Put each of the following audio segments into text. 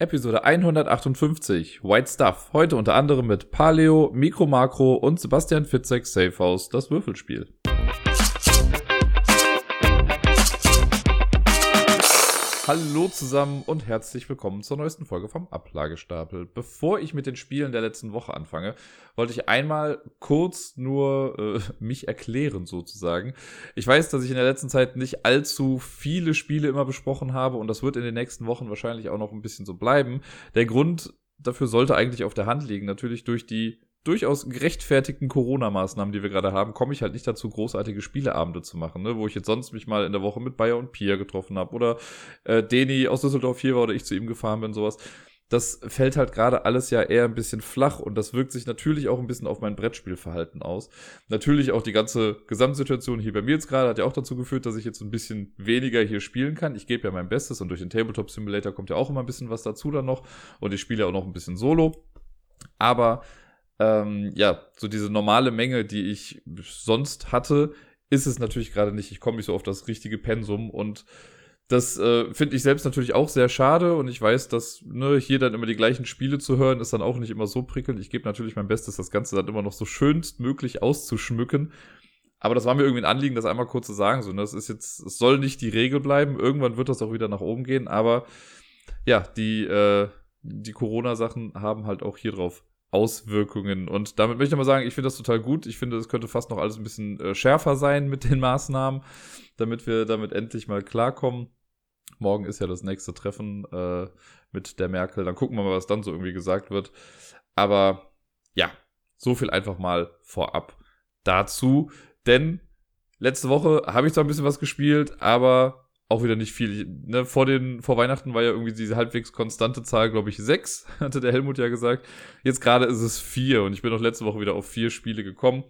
Episode 158, White Stuff. Heute unter anderem mit Paleo, Mikro Makro und Sebastian Fitzek Safehouse, das Würfelspiel. Hallo zusammen und herzlich willkommen zur neuesten Folge vom Ablagestapel. Bevor ich mit den Spielen der letzten Woche anfange, wollte ich einmal kurz nur äh, mich erklären sozusagen. Ich weiß, dass ich in der letzten Zeit nicht allzu viele Spiele immer besprochen habe und das wird in den nächsten Wochen wahrscheinlich auch noch ein bisschen so bleiben. Der Grund dafür sollte eigentlich auf der Hand liegen, natürlich durch die durchaus gerechtfertigten Corona-Maßnahmen, die wir gerade haben, komme ich halt nicht dazu, großartige Spieleabende zu machen, ne? wo ich jetzt sonst mich mal in der Woche mit Bayer und Pia getroffen habe oder äh, Deni aus Düsseldorf hier war oder ich zu ihm gefahren bin, sowas. Das fällt halt gerade alles ja eher ein bisschen flach und das wirkt sich natürlich auch ein bisschen auf mein Brettspielverhalten aus. Natürlich auch die ganze Gesamtsituation hier bei mir jetzt gerade hat ja auch dazu geführt, dass ich jetzt ein bisschen weniger hier spielen kann. Ich gebe ja mein Bestes und durch den Tabletop Simulator kommt ja auch immer ein bisschen was dazu dann noch und ich spiele ja auch noch ein bisschen Solo. Aber ähm, ja, so diese normale Menge, die ich sonst hatte, ist es natürlich gerade nicht. Ich komme nicht so auf das richtige Pensum und das äh, finde ich selbst natürlich auch sehr schade und ich weiß, dass ne, hier dann immer die gleichen Spiele zu hören, ist dann auch nicht immer so prickelnd. Ich gebe natürlich mein Bestes, das Ganze dann immer noch so schönstmöglich auszuschmücken. Aber das war mir irgendwie ein Anliegen, das einmal kurz zu sagen. So, ne? Das ist jetzt, es soll nicht die Regel bleiben. Irgendwann wird das auch wieder nach oben gehen. Aber ja, die, äh, die Corona-Sachen haben halt auch hier drauf Auswirkungen. Und damit möchte ich mal sagen, ich finde das total gut. Ich finde, es könnte fast noch alles ein bisschen äh, schärfer sein mit den Maßnahmen, damit wir damit endlich mal klarkommen. Morgen ist ja das nächste Treffen äh, mit der Merkel. Dann gucken wir mal, was dann so irgendwie gesagt wird. Aber ja, so viel einfach mal vorab dazu. Denn letzte Woche habe ich zwar ein bisschen was gespielt, aber auch wieder nicht viel. Ne, vor, den, vor Weihnachten war ja irgendwie diese halbwegs konstante Zahl, glaube ich, sechs, hatte der Helmut ja gesagt. Jetzt gerade ist es vier und ich bin auch letzte Woche wieder auf vier Spiele gekommen.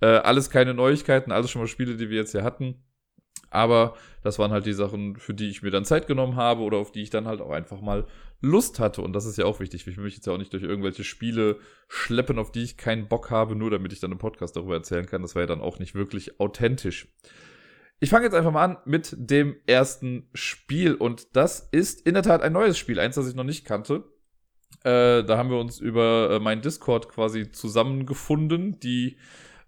Äh, alles keine Neuigkeiten, alles schon mal Spiele, die wir jetzt hier hatten. Aber das waren halt die Sachen, für die ich mir dann Zeit genommen habe oder auf die ich dann halt auch einfach mal Lust hatte. Und das ist ja auch wichtig. Ich will mich jetzt ja auch nicht durch irgendwelche Spiele schleppen, auf die ich keinen Bock habe, nur damit ich dann im Podcast darüber erzählen kann. Das wäre ja dann auch nicht wirklich authentisch. Ich fange jetzt einfach mal an mit dem ersten Spiel und das ist in der Tat ein neues Spiel, eins, das ich noch nicht kannte. Äh, da haben wir uns über äh, meinen Discord quasi zusammengefunden, die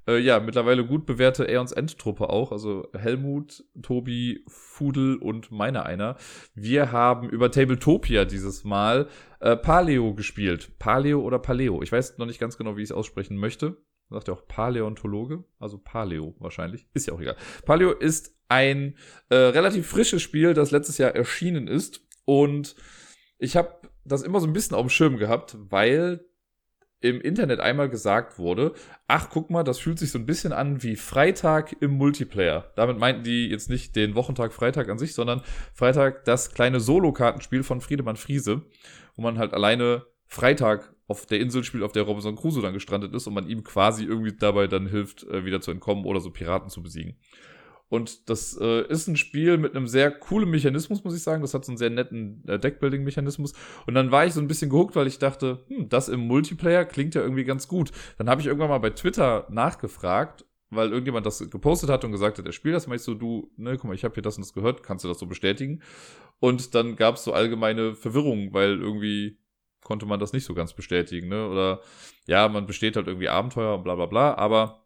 äh, ja mittlerweile gut bewährte Aeons Endtruppe auch, also Helmut, Tobi, Fudel und meine einer. Wir haben über Tabletopia dieses Mal äh, Paleo gespielt. Paleo oder Paleo? Ich weiß noch nicht ganz genau, wie ich es aussprechen möchte sagt ja auch Paläontologe, also Paleo wahrscheinlich, ist ja auch egal. Paleo ist ein äh, relativ frisches Spiel, das letztes Jahr erschienen ist und ich habe das immer so ein bisschen auf dem Schirm gehabt, weil im Internet einmal gesagt wurde, ach guck mal, das fühlt sich so ein bisschen an wie Freitag im Multiplayer. Damit meinten die jetzt nicht den Wochentag Freitag an sich, sondern Freitag das kleine Solo-Kartenspiel von Friedemann Friese, wo man halt alleine Freitag auf der Insel spielt, auf der Robinson Crusoe dann gestrandet ist und man ihm quasi irgendwie dabei dann hilft, äh, wieder zu entkommen oder so Piraten zu besiegen. Und das äh, ist ein Spiel mit einem sehr coolen Mechanismus, muss ich sagen. Das hat so einen sehr netten äh, Deckbuilding-Mechanismus. Und dann war ich so ein bisschen gehuckt, weil ich dachte, hm, das im Multiplayer klingt ja irgendwie ganz gut. Dann habe ich irgendwann mal bei Twitter nachgefragt, weil irgendjemand das gepostet hat und gesagt hat, er spielt das. Ich so, du, ne, guck mal, ich habe hier das und das gehört, kannst du das so bestätigen? Und dann gab es so allgemeine Verwirrung, weil irgendwie konnte man das nicht so ganz bestätigen, ne? Oder ja, man besteht halt irgendwie Abenteuer und bla bla bla, aber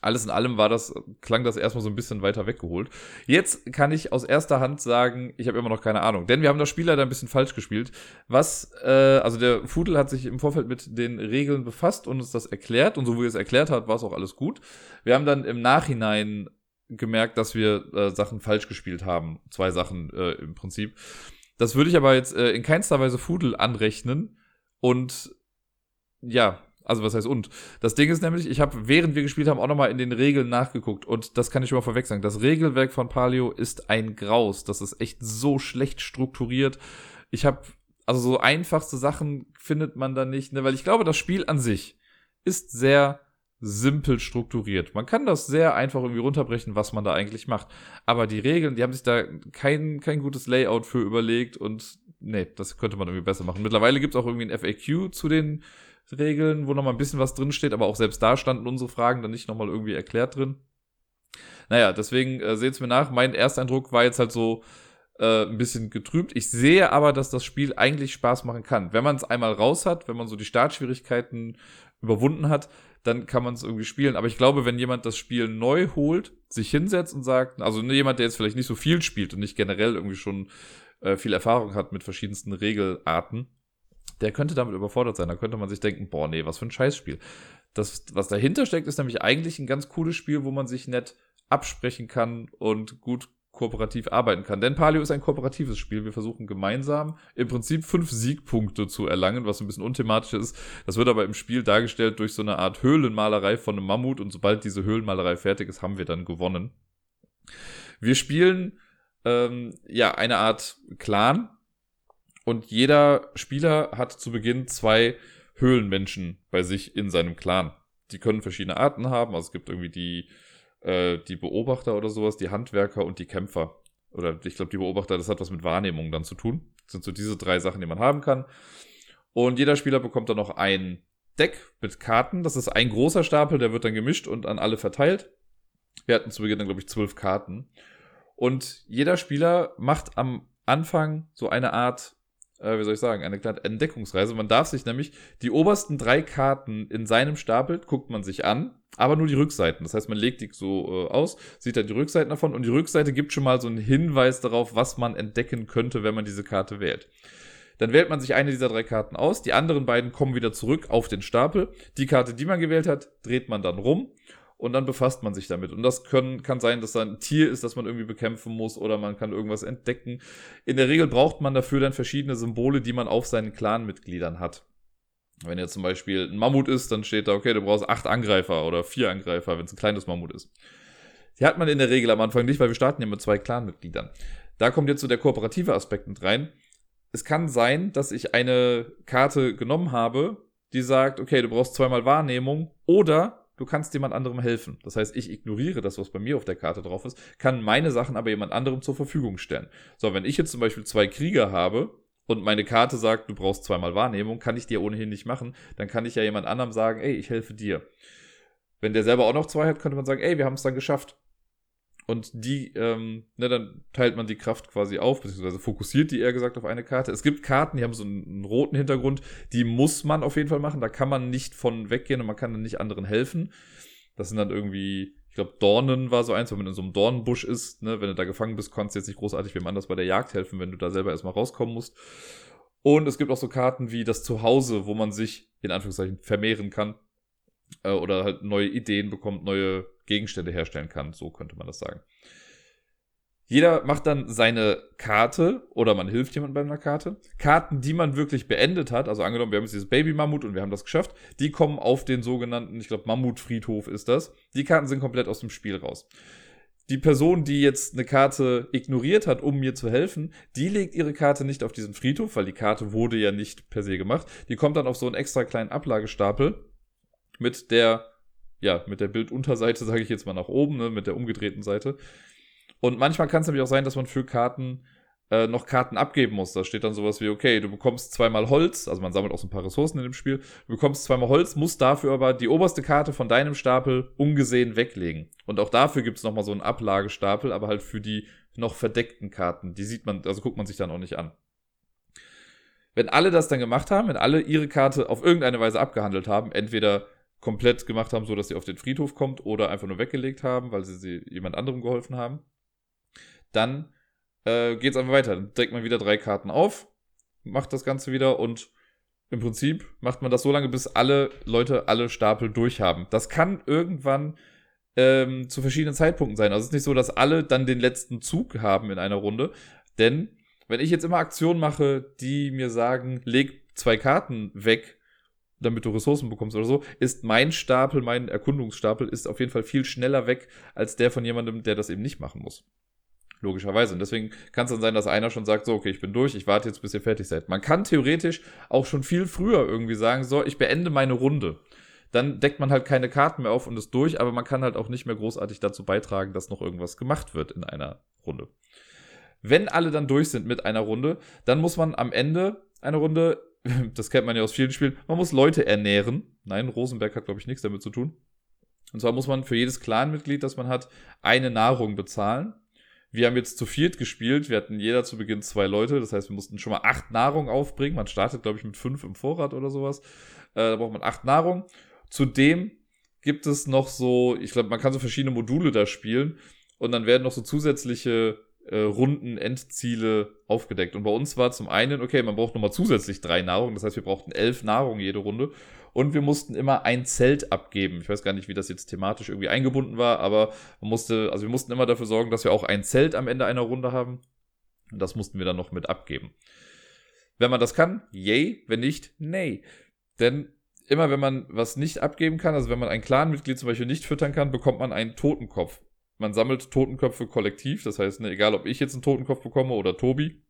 alles in allem war das, klang das erstmal so ein bisschen weiter weggeholt. Jetzt kann ich aus erster Hand sagen, ich habe immer noch keine Ahnung. Denn wir haben das Spiel leider ein bisschen falsch gespielt. Was, äh, also der Fudel hat sich im Vorfeld mit den Regeln befasst und uns das erklärt. Und so wie er es erklärt hat, war es auch alles gut. Wir haben dann im Nachhinein gemerkt, dass wir äh, Sachen falsch gespielt haben. Zwei Sachen äh, im Prinzip. Das würde ich aber jetzt äh, in keinster Weise Fudel anrechnen. Und ja, also was heißt und? Das Ding ist nämlich, ich habe, während wir gespielt haben, auch nochmal in den Regeln nachgeguckt. Und das kann ich schon mal vorweg sagen. Das Regelwerk von Palio ist ein Graus. Das ist echt so schlecht strukturiert. Ich habe, also so einfachste Sachen findet man da nicht, ne? weil ich glaube, das Spiel an sich ist sehr simpel strukturiert. Man kann das sehr einfach irgendwie runterbrechen, was man da eigentlich macht. Aber die Regeln, die haben sich da kein, kein gutes Layout für überlegt und nee, das könnte man irgendwie besser machen. Mittlerweile gibt es auch irgendwie ein FAQ zu den Regeln, wo nochmal ein bisschen was drin steht, aber auch selbst da standen unsere Fragen dann nicht nochmal irgendwie erklärt drin. Naja, deswegen äh, seht's mir nach. Mein Ersteindruck war jetzt halt so, äh, ein bisschen getrübt. Ich sehe aber, dass das Spiel eigentlich Spaß machen kann. Wenn man es einmal raus hat, wenn man so die Startschwierigkeiten überwunden hat, dann kann man es irgendwie spielen. Aber ich glaube, wenn jemand das Spiel neu holt, sich hinsetzt und sagt, also jemand, der jetzt vielleicht nicht so viel spielt und nicht generell irgendwie schon äh, viel Erfahrung hat mit verschiedensten Regelarten, der könnte damit überfordert sein. Da könnte man sich denken, boah, nee, was für ein Scheißspiel. Das, was dahinter steckt, ist nämlich eigentlich ein ganz cooles Spiel, wo man sich nett absprechen kann und gut kooperativ arbeiten kann. Denn Palio ist ein kooperatives Spiel. Wir versuchen gemeinsam im Prinzip fünf Siegpunkte zu erlangen, was ein bisschen unthematisch ist. Das wird aber im Spiel dargestellt durch so eine Art Höhlenmalerei von einem Mammut und sobald diese Höhlenmalerei fertig ist, haben wir dann gewonnen. Wir spielen ähm, ja eine Art Clan und jeder Spieler hat zu Beginn zwei Höhlenmenschen bei sich in seinem Clan. Die können verschiedene Arten haben. Also es gibt irgendwie die äh, die Beobachter oder sowas, die Handwerker und die Kämpfer. Oder ich glaube, die Beobachter, das hat was mit Wahrnehmung dann zu tun. Das sind so diese drei Sachen, die man haben kann. Und jeder Spieler bekommt dann noch ein Deck mit Karten. Das ist ein großer Stapel, der wird dann gemischt und an alle verteilt. Wir hatten zu Beginn dann, glaube ich, zwölf Karten. Und jeder Spieler macht am Anfang so eine Art äh, wie soll ich sagen, eine kleine Entdeckungsreise. Man darf sich nämlich die obersten drei Karten in seinem Stapel, guckt man sich an, aber nur die Rückseiten. Das heißt, man legt die so äh, aus, sieht dann die Rückseiten davon und die Rückseite gibt schon mal so einen Hinweis darauf, was man entdecken könnte, wenn man diese Karte wählt. Dann wählt man sich eine dieser drei Karten aus, die anderen beiden kommen wieder zurück auf den Stapel. Die Karte, die man gewählt hat, dreht man dann rum und dann befasst man sich damit. Und das können, kann sein, dass da ein Tier ist, das man irgendwie bekämpfen muss oder man kann irgendwas entdecken. In der Regel braucht man dafür dann verschiedene Symbole, die man auf seinen Clanmitgliedern hat. Wenn jetzt zum Beispiel ein Mammut ist, dann steht da, okay, du brauchst acht Angreifer oder vier Angreifer, wenn es ein kleines Mammut ist. Die hat man in der Regel am Anfang nicht, weil wir starten ja mit zwei Clanmitgliedern. Da kommt jetzt so der kooperative Aspekt mit rein. Es kann sein, dass ich eine Karte genommen habe, die sagt, okay, du brauchst zweimal Wahrnehmung oder du kannst jemand anderem helfen. Das heißt, ich ignoriere das, was bei mir auf der Karte drauf ist, kann meine Sachen aber jemand anderem zur Verfügung stellen. So, wenn ich jetzt zum Beispiel zwei Krieger habe und meine Karte sagt, du brauchst zweimal Wahrnehmung, kann ich dir ohnehin nicht machen, dann kann ich ja jemand anderem sagen, ey, ich helfe dir. Wenn der selber auch noch zwei hat, könnte man sagen, ey, wir haben es dann geschafft. Und die, ähm, ne, dann teilt man die Kraft quasi auf, beziehungsweise fokussiert die eher gesagt auf eine Karte. Es gibt Karten, die haben so einen, einen, roten Hintergrund, die muss man auf jeden Fall machen. Da kann man nicht von weggehen und man kann dann nicht anderen helfen. Das sind dann irgendwie, ich glaube, Dornen war so eins, wenn man in so einem Dornenbusch ist, ne, wenn du da gefangen bist, kannst du jetzt nicht großartig wem anders bei der Jagd helfen, wenn du da selber erstmal rauskommen musst. Und es gibt auch so Karten wie das Zuhause, wo man sich in Anführungszeichen vermehren kann äh, oder halt neue Ideen bekommt, neue Gegenstände herstellen kann. So könnte man das sagen. Jeder macht dann seine Karte oder man hilft jemandem bei einer Karte. Karten, die man wirklich beendet hat, also angenommen, wir haben jetzt dieses Baby-Mammut und wir haben das geschafft, die kommen auf den sogenannten, ich glaube, Mammutfriedhof ist das. Die Karten sind komplett aus dem Spiel raus. Die Person, die jetzt eine Karte ignoriert hat, um mir zu helfen, die legt ihre Karte nicht auf diesen Friedhof, weil die Karte wurde ja nicht per se gemacht. Die kommt dann auf so einen extra kleinen Ablagestapel mit der ja, mit der Bildunterseite, sage ich jetzt mal nach oben, ne, mit der umgedrehten Seite. Und manchmal kann es nämlich auch sein, dass man für Karten äh, noch Karten abgeben muss. Da steht dann sowas wie, okay, du bekommst zweimal Holz, also man sammelt auch so ein paar Ressourcen in dem Spiel, du bekommst zweimal Holz, musst dafür aber die oberste Karte von deinem Stapel ungesehen weglegen. Und auch dafür gibt es nochmal so einen Ablagestapel, aber halt für die noch verdeckten Karten. Die sieht man, also guckt man sich dann auch nicht an. Wenn alle das dann gemacht haben, wenn alle ihre Karte auf irgendeine Weise abgehandelt haben, entweder komplett gemacht haben, so dass sie auf den Friedhof kommt oder einfach nur weggelegt haben, weil sie, sie jemand anderem geholfen haben. Dann äh, geht es einfach weiter. Dann deckt man wieder drei Karten auf, macht das Ganze wieder und im Prinzip macht man das so lange, bis alle Leute alle Stapel durchhaben. Das kann irgendwann ähm, zu verschiedenen Zeitpunkten sein. Also es ist nicht so, dass alle dann den letzten Zug haben in einer Runde. Denn wenn ich jetzt immer Aktionen mache, die mir sagen, leg zwei Karten weg damit du Ressourcen bekommst oder so, ist mein Stapel, mein Erkundungsstapel, ist auf jeden Fall viel schneller weg als der von jemandem, der das eben nicht machen muss. Logischerweise. Und deswegen kann es dann sein, dass einer schon sagt, so, okay, ich bin durch, ich warte jetzt, bis ihr fertig seid. Man kann theoretisch auch schon viel früher irgendwie sagen, so, ich beende meine Runde. Dann deckt man halt keine Karten mehr auf und ist durch, aber man kann halt auch nicht mehr großartig dazu beitragen, dass noch irgendwas gemacht wird in einer Runde. Wenn alle dann durch sind mit einer Runde, dann muss man am Ende einer Runde das kennt man ja aus vielen Spielen, man muss Leute ernähren. Nein, Rosenberg hat, glaube ich, nichts damit zu tun. Und zwar muss man für jedes Clanmitglied, das man hat, eine Nahrung bezahlen. Wir haben jetzt zu viert gespielt. Wir hatten jeder zu Beginn zwei Leute. Das heißt, wir mussten schon mal acht Nahrung aufbringen. Man startet, glaube ich, mit fünf im Vorrat oder sowas. Äh, da braucht man acht Nahrung. Zudem gibt es noch so, ich glaube, man kann so verschiedene Module da spielen. Und dann werden noch so zusätzliche äh, Runden, Endziele aufgedeckt. Und bei uns war zum einen, okay, man braucht nochmal zusätzlich drei Nahrung. Das heißt, wir brauchten elf Nahrung jede Runde. Und wir mussten immer ein Zelt abgeben. Ich weiß gar nicht, wie das jetzt thematisch irgendwie eingebunden war, aber man musste, also wir mussten immer dafür sorgen, dass wir auch ein Zelt am Ende einer Runde haben. Und das mussten wir dann noch mit abgeben. Wenn man das kann, yay. Wenn nicht, nee. Denn immer wenn man was nicht abgeben kann, also wenn man ein Clanmitglied zum Beispiel nicht füttern kann, bekommt man einen Totenkopf. Man sammelt Totenköpfe kollektiv, das heißt, ne, egal ob ich jetzt einen Totenkopf bekomme oder Tobi,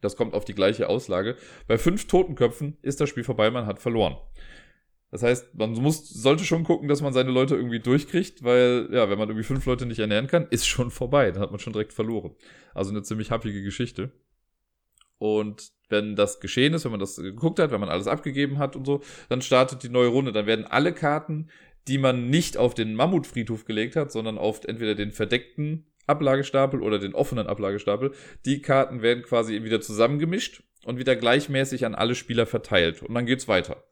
das kommt auf die gleiche Auslage. Bei fünf Totenköpfen ist das Spiel vorbei, man hat verloren. Das heißt, man muss, sollte schon gucken, dass man seine Leute irgendwie durchkriegt, weil, ja, wenn man irgendwie fünf Leute nicht ernähren kann, ist schon vorbei. Dann hat man schon direkt verloren. Also eine ziemlich happige Geschichte. Und wenn das geschehen ist, wenn man das geguckt hat, wenn man alles abgegeben hat und so, dann startet die neue Runde. Dann werden alle Karten, die man nicht auf den Mammutfriedhof gelegt hat, sondern auf entweder den verdeckten Ablagestapel oder den offenen Ablagestapel, die Karten werden quasi wieder zusammengemischt und wieder gleichmäßig an alle Spieler verteilt. Und dann geht's weiter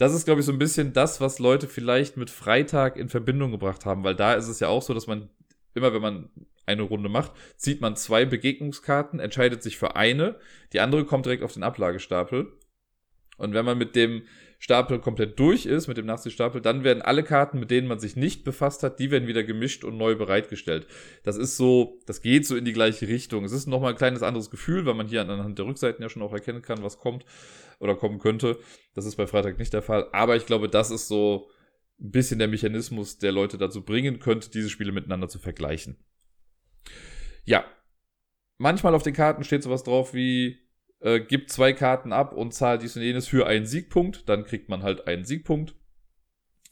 das ist, glaube ich, so ein bisschen das, was Leute vielleicht mit Freitag in Verbindung gebracht haben, weil da ist es ja auch so, dass man immer, wenn man eine Runde macht, zieht man zwei Begegnungskarten, entscheidet sich für eine, die andere kommt direkt auf den Ablagestapel. Und wenn man mit dem Stapel komplett durch ist, mit dem Nachziehstapel, dann werden alle Karten, mit denen man sich nicht befasst hat, die werden wieder gemischt und neu bereitgestellt. Das ist so, das geht so in die gleiche Richtung. Es ist nochmal ein kleines anderes Gefühl, weil man hier anhand der Rückseiten ja schon auch erkennen kann, was kommt oder kommen könnte. Das ist bei Freitag nicht der Fall. Aber ich glaube, das ist so ein bisschen der Mechanismus, der Leute dazu bringen könnte, diese Spiele miteinander zu vergleichen. Ja. Manchmal auf den Karten steht sowas drauf wie äh, gibt zwei Karten ab und zahlt dies und jenes für einen Siegpunkt, dann kriegt man halt einen Siegpunkt.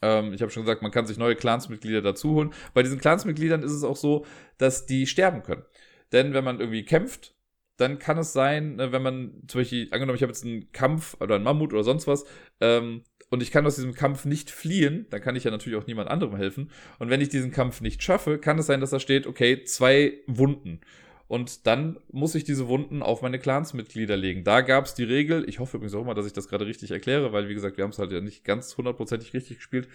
Ähm, ich habe schon gesagt, man kann sich neue Clansmitglieder dazu holen. Bei diesen Clansmitgliedern ist es auch so, dass die sterben können. Denn wenn man irgendwie kämpft, dann kann es sein, äh, wenn man zum Beispiel, angenommen, ich habe jetzt einen Kampf oder einen Mammut oder sonst was, ähm, und ich kann aus diesem Kampf nicht fliehen, dann kann ich ja natürlich auch niemand anderem helfen. Und wenn ich diesen Kampf nicht schaffe, kann es sein, dass da steht, okay, zwei Wunden. Und dann muss ich diese Wunden auf meine Clansmitglieder legen. Da gab es die Regel, ich hoffe übrigens auch mal, dass ich das gerade richtig erkläre, weil wie gesagt, wir haben es halt ja nicht ganz hundertprozentig richtig gespielt.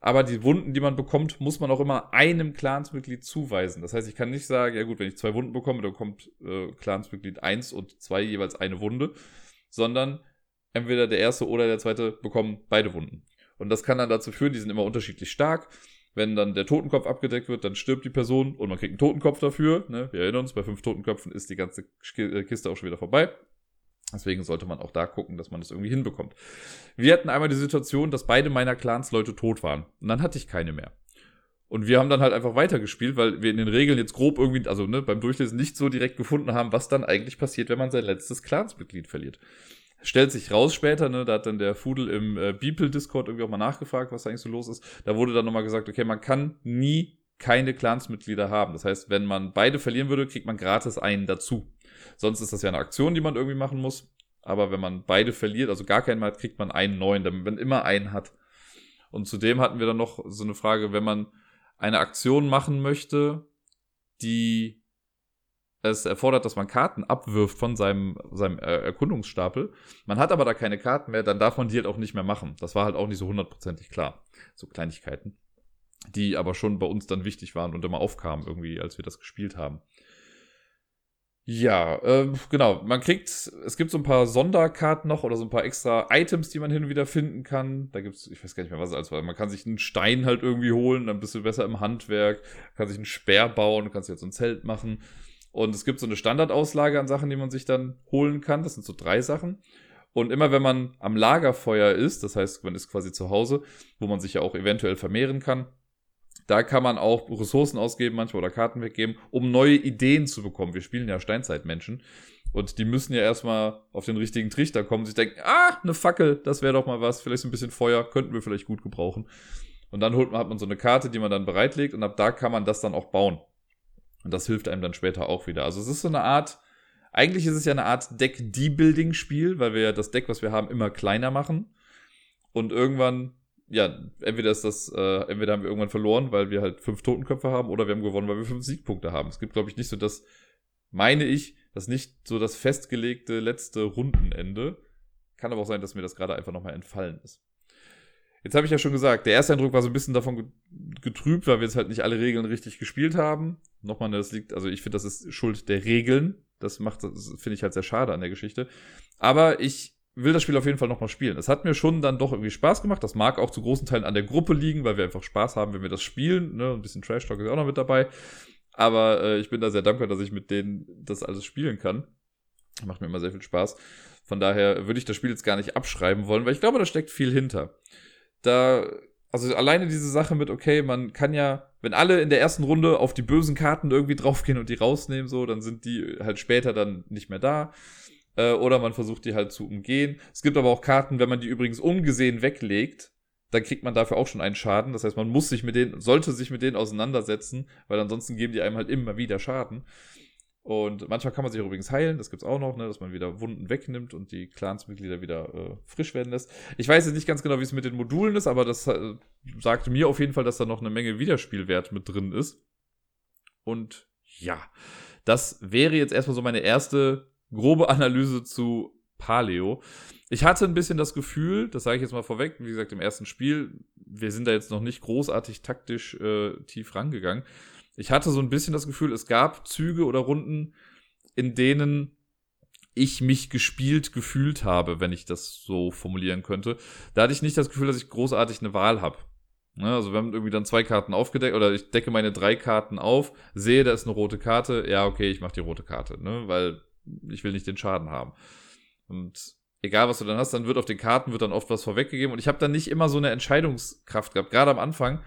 Aber die Wunden, die man bekommt, muss man auch immer einem Clansmitglied zuweisen. Das heißt, ich kann nicht sagen, ja gut, wenn ich zwei Wunden bekomme, dann kommt äh, Clansmitglied 1 und 2 jeweils eine Wunde, sondern entweder der erste oder der zweite bekommen beide Wunden. Und das kann dann dazu führen, die sind immer unterschiedlich stark. Wenn dann der Totenkopf abgedeckt wird, dann stirbt die Person und man kriegt einen Totenkopf dafür. Ne? Wir erinnern uns, bei fünf Totenköpfen ist die ganze äh, Kiste auch schon wieder vorbei. Deswegen sollte man auch da gucken, dass man das irgendwie hinbekommt. Wir hatten einmal die Situation, dass beide meiner Clans Leute tot waren. Und dann hatte ich keine mehr. Und wir haben dann halt einfach weitergespielt, weil wir in den Regeln jetzt grob irgendwie, also ne, beim Durchlesen nicht so direkt gefunden haben, was dann eigentlich passiert, wenn man sein letztes Clansmitglied verliert. Stellt sich raus später, ne, da hat dann der Fudel im äh, Beeple-Discord irgendwie auch mal nachgefragt, was da eigentlich so los ist. Da wurde dann nochmal gesagt, okay, man kann nie keine Clansmitglieder haben. Das heißt, wenn man beide verlieren würde, kriegt man gratis einen dazu. Sonst ist das ja eine Aktion, die man irgendwie machen muss. Aber wenn man beide verliert, also gar keinen hat, kriegt man einen neuen, damit man immer einen hat. Und zudem hatten wir dann noch so eine Frage, wenn man eine Aktion machen möchte, die es erfordert, dass man Karten abwirft von seinem, seinem äh, Erkundungsstapel. Man hat aber da keine Karten mehr, dann darf man die halt auch nicht mehr machen. Das war halt auch nicht so hundertprozentig klar. So Kleinigkeiten. Die aber schon bei uns dann wichtig waren und immer aufkamen irgendwie, als wir das gespielt haben. Ja, äh, genau. Man kriegt, es gibt so ein paar Sonderkarten noch oder so ein paar extra Items, die man hin und wieder finden kann. Da gibt's, ich weiß gar nicht mehr, was es alles war. Man kann sich einen Stein halt irgendwie holen, dann bist du besser im Handwerk, kann sich einen Speer bauen, kannst jetzt so ein Zelt machen. Und es gibt so eine Standardauslage an Sachen, die man sich dann holen kann. Das sind so drei Sachen. Und immer wenn man am Lagerfeuer ist, das heißt, man ist quasi zu Hause, wo man sich ja auch eventuell vermehren kann, da kann man auch Ressourcen ausgeben, manchmal oder Karten weggeben, um neue Ideen zu bekommen. Wir spielen ja Steinzeitmenschen. Und die müssen ja erstmal auf den richtigen Trichter kommen, sich denken, ah, eine Fackel, das wäre doch mal was, vielleicht so ein bisschen Feuer, könnten wir vielleicht gut gebrauchen. Und dann holt man, hat man so eine Karte, die man dann bereitlegt und ab da kann man das dann auch bauen. Und das hilft einem dann später auch wieder. Also es ist so eine Art, eigentlich ist es ja eine Art Deck-Debuilding-Spiel, weil wir ja das Deck, was wir haben, immer kleiner machen. Und irgendwann ja, entweder ist das, äh, entweder haben wir irgendwann verloren, weil wir halt fünf Totenköpfe haben, oder wir haben gewonnen, weil wir fünf Siegpunkte haben. Es gibt, glaube ich, nicht so das, meine ich, das nicht so das festgelegte letzte Rundenende. Kann aber auch sein, dass mir das gerade einfach nochmal entfallen ist. Jetzt habe ich ja schon gesagt, der erste Eindruck war so ein bisschen davon getrübt, weil wir jetzt halt nicht alle Regeln richtig gespielt haben. Nochmal, das liegt, also ich finde, das ist Schuld der Regeln. Das macht, finde ich halt sehr schade an der Geschichte. Aber ich will das Spiel auf jeden Fall nochmal spielen. Es hat mir schon dann doch irgendwie Spaß gemacht. Das mag auch zu großen Teilen an der Gruppe liegen, weil wir einfach Spaß haben, wenn wir das spielen. Ne? Ein bisschen Trash Talk ist auch noch mit dabei. Aber äh, ich bin da sehr dankbar, dass ich mit denen das alles spielen kann. Macht mir immer sehr viel Spaß. Von daher würde ich das Spiel jetzt gar nicht abschreiben wollen, weil ich glaube, da steckt viel hinter. Da, also alleine diese Sache mit, okay, man kann ja, wenn alle in der ersten Runde auf die bösen Karten irgendwie draufgehen und die rausnehmen, so, dann sind die halt später dann nicht mehr da. Äh, oder man versucht die halt zu umgehen. Es gibt aber auch Karten, wenn man die übrigens ungesehen weglegt, dann kriegt man dafür auch schon einen Schaden. Das heißt, man muss sich mit denen, sollte sich mit denen auseinandersetzen, weil ansonsten geben die einem halt immer wieder Schaden. Und manchmal kann man sich übrigens heilen, das gibt's auch noch, ne, dass man wieder Wunden wegnimmt und die Clansmitglieder wieder äh, frisch werden lässt. Ich weiß jetzt nicht ganz genau, wie es mit den Modulen ist, aber das äh, sagte mir auf jeden Fall, dass da noch eine Menge Wiederspielwert mit drin ist. Und ja, das wäre jetzt erstmal so meine erste grobe Analyse zu Paleo. Ich hatte ein bisschen das Gefühl, das sage ich jetzt mal vorweg, wie gesagt, im ersten Spiel, wir sind da jetzt noch nicht großartig taktisch äh, tief rangegangen. Ich hatte so ein bisschen das Gefühl, es gab Züge oder Runden, in denen ich mich gespielt gefühlt habe, wenn ich das so formulieren könnte. Da hatte ich nicht das Gefühl, dass ich großartig eine Wahl habe. Ne, also wir haben irgendwie dann zwei Karten aufgedeckt oder ich decke meine drei Karten auf, sehe, da ist eine rote Karte, ja, okay, ich mache die rote Karte, ne, weil ich will nicht den Schaden haben. Und egal was du dann hast, dann wird auf den Karten wird dann oft was vorweggegeben und ich habe dann nicht immer so eine Entscheidungskraft gehabt. Gerade am Anfang,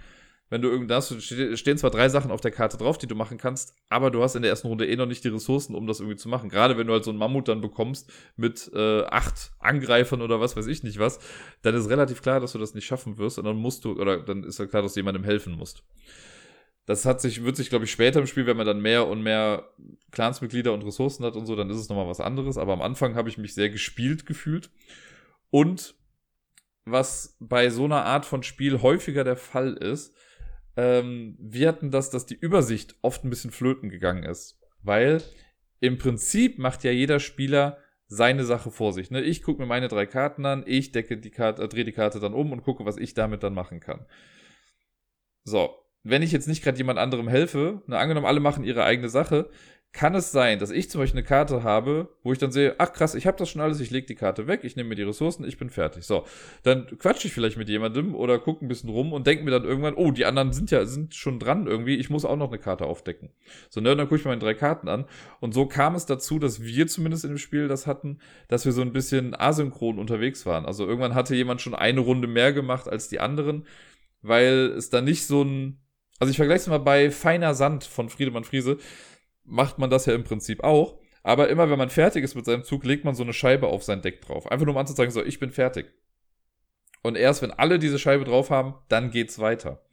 wenn du irgendwas, stehen zwar drei Sachen auf der Karte drauf, die du machen kannst, aber du hast in der ersten Runde eh noch nicht die Ressourcen, um das irgendwie zu machen. Gerade wenn du halt so einen Mammut dann bekommst mit äh, acht Angreifern oder was weiß ich nicht was, dann ist relativ klar, dass du das nicht schaffen wirst und dann musst du, oder dann ist ja klar, dass du jemandem helfen musst. Das hat sich, wird sich, glaube ich, später im Spiel, wenn man dann mehr und mehr Clansmitglieder und Ressourcen hat und so, dann ist es nochmal was anderes. Aber am Anfang habe ich mich sehr gespielt gefühlt. Und was bei so einer Art von Spiel häufiger der Fall ist, ähm, wir hatten das, dass die Übersicht oft ein bisschen flöten gegangen ist. Weil im Prinzip macht ja jeder Spieler seine Sache vor sich. Ne? Ich gucke mir meine drei Karten an, ich decke die Karte, äh, drehe die Karte dann um und gucke, was ich damit dann machen kann. So, wenn ich jetzt nicht gerade jemand anderem helfe, ne, angenommen, alle machen ihre eigene Sache, kann es sein, dass ich zum Beispiel eine Karte habe, wo ich dann sehe, ach krass, ich habe das schon alles, ich lege die Karte weg, ich nehme mir die Ressourcen, ich bin fertig. So, dann quatsche ich vielleicht mit jemandem oder gucke ein bisschen rum und denke mir dann irgendwann, oh, die anderen sind ja sind schon dran irgendwie, ich muss auch noch eine Karte aufdecken. So, ne, dann gucke ich meine drei Karten an und so kam es dazu, dass wir zumindest in dem Spiel das hatten, dass wir so ein bisschen asynchron unterwegs waren. Also irgendwann hatte jemand schon eine Runde mehr gemacht als die anderen, weil es da nicht so ein also ich vergleiche es mal bei Feiner Sand von Friedemann Friese, macht man das ja im Prinzip auch. Aber immer wenn man fertig ist mit seinem Zug, legt man so eine Scheibe auf sein Deck drauf. Einfach nur um anzuzeigen, so, ich bin fertig. Und erst wenn alle diese Scheibe drauf haben, dann geht's weiter.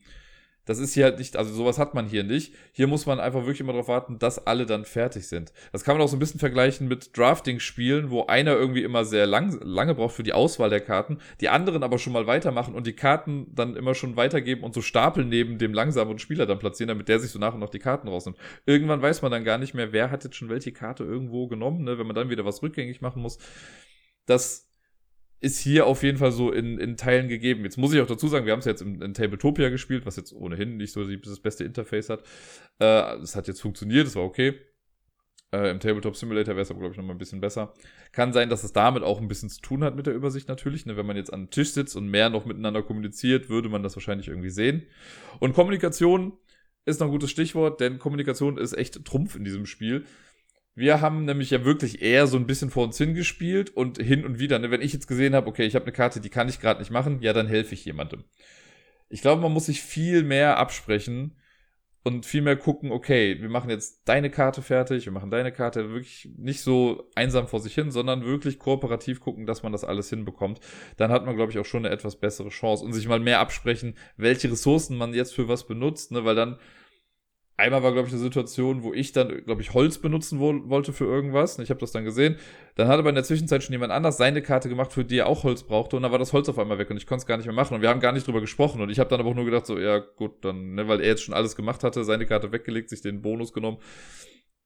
Das ist hier halt nicht, also sowas hat man hier nicht. Hier muss man einfach wirklich immer darauf warten, dass alle dann fertig sind. Das kann man auch so ein bisschen vergleichen mit Drafting-Spielen, wo einer irgendwie immer sehr lang, lange braucht für die Auswahl der Karten, die anderen aber schon mal weitermachen und die Karten dann immer schon weitergeben und so Stapel neben dem langsamen Spieler dann platzieren, damit der sich so nach und nach die Karten rausnimmt. Irgendwann weiß man dann gar nicht mehr, wer hat jetzt schon welche Karte irgendwo genommen, ne, wenn man dann wieder was rückgängig machen muss. Das ist hier auf jeden Fall so in, in Teilen gegeben. Jetzt muss ich auch dazu sagen, wir haben es jetzt in, in Tabletopia gespielt, was jetzt ohnehin nicht so das beste Interface hat. Äh, es hat jetzt funktioniert, es war okay. Äh, Im Tabletop Simulator wäre es aber, glaube ich, noch mal ein bisschen besser. Kann sein, dass es damit auch ein bisschen zu tun hat mit der Übersicht natürlich. Ne? Wenn man jetzt an den Tisch sitzt und mehr noch miteinander kommuniziert, würde man das wahrscheinlich irgendwie sehen. Und Kommunikation ist noch ein gutes Stichwort, denn Kommunikation ist echt Trumpf in diesem Spiel. Wir haben nämlich ja wirklich eher so ein bisschen vor uns hingespielt und hin und wieder, ne, wenn ich jetzt gesehen habe, okay, ich habe eine Karte, die kann ich gerade nicht machen, ja, dann helfe ich jemandem. Ich glaube, man muss sich viel mehr absprechen und viel mehr gucken, okay, wir machen jetzt deine Karte fertig, wir machen deine Karte wirklich nicht so einsam vor sich hin, sondern wirklich kooperativ gucken, dass man das alles hinbekommt. Dann hat man, glaube ich, auch schon eine etwas bessere Chance und sich mal mehr absprechen, welche Ressourcen man jetzt für was benutzt, ne, weil dann Einmal war, glaube ich, eine Situation, wo ich dann, glaube ich, Holz benutzen wo wollte für irgendwas. Ich habe das dann gesehen. Dann hat aber in der Zwischenzeit schon jemand anders seine Karte gemacht, für die er auch Holz brauchte. Und dann war das Holz auf einmal weg und ich konnte es gar nicht mehr machen. Und wir haben gar nicht drüber gesprochen. Und ich habe dann aber auch nur gedacht, so, ja gut, dann, ne, weil er jetzt schon alles gemacht hatte, seine Karte weggelegt, sich den Bonus genommen.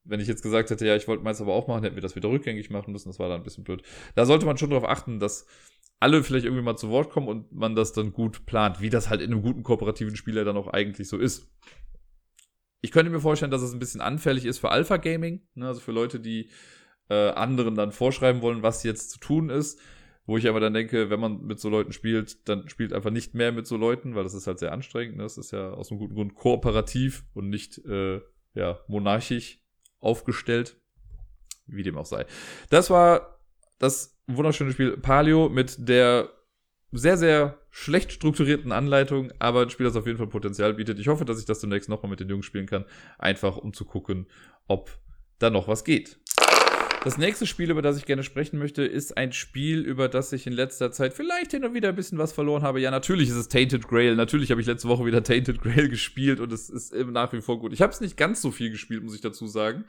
Wenn ich jetzt gesagt hätte, ja, ich wollte meins aber auch machen, hätten wir das wieder rückgängig machen müssen. Das war dann ein bisschen blöd. Da sollte man schon darauf achten, dass alle vielleicht irgendwie mal zu Wort kommen und man das dann gut plant, wie das halt in einem guten kooperativen Spieler dann auch eigentlich so ist ich könnte mir vorstellen, dass es ein bisschen anfällig ist für Alpha Gaming, ne, also für Leute, die äh, anderen dann vorschreiben wollen, was jetzt zu tun ist. Wo ich aber dann denke, wenn man mit so Leuten spielt, dann spielt einfach nicht mehr mit so Leuten, weil das ist halt sehr anstrengend. Ne? Das ist ja aus einem guten Grund kooperativ und nicht äh, ja, monarchisch aufgestellt. Wie dem auch sei. Das war das wunderschöne Spiel Palio mit der sehr, sehr schlecht strukturierten Anleitung, aber ein Spiel, das auf jeden Fall Potenzial bietet. Ich hoffe, dass ich das demnächst nochmal mit den Jungs spielen kann, einfach um zu gucken, ob da noch was geht. Das nächste Spiel, über das ich gerne sprechen möchte, ist ein Spiel, über das ich in letzter Zeit vielleicht hin und wieder ein bisschen was verloren habe. Ja, natürlich ist es Tainted Grail. Natürlich habe ich letzte Woche wieder Tainted Grail gespielt und es ist nach wie vor gut. Ich habe es nicht ganz so viel gespielt, muss ich dazu sagen.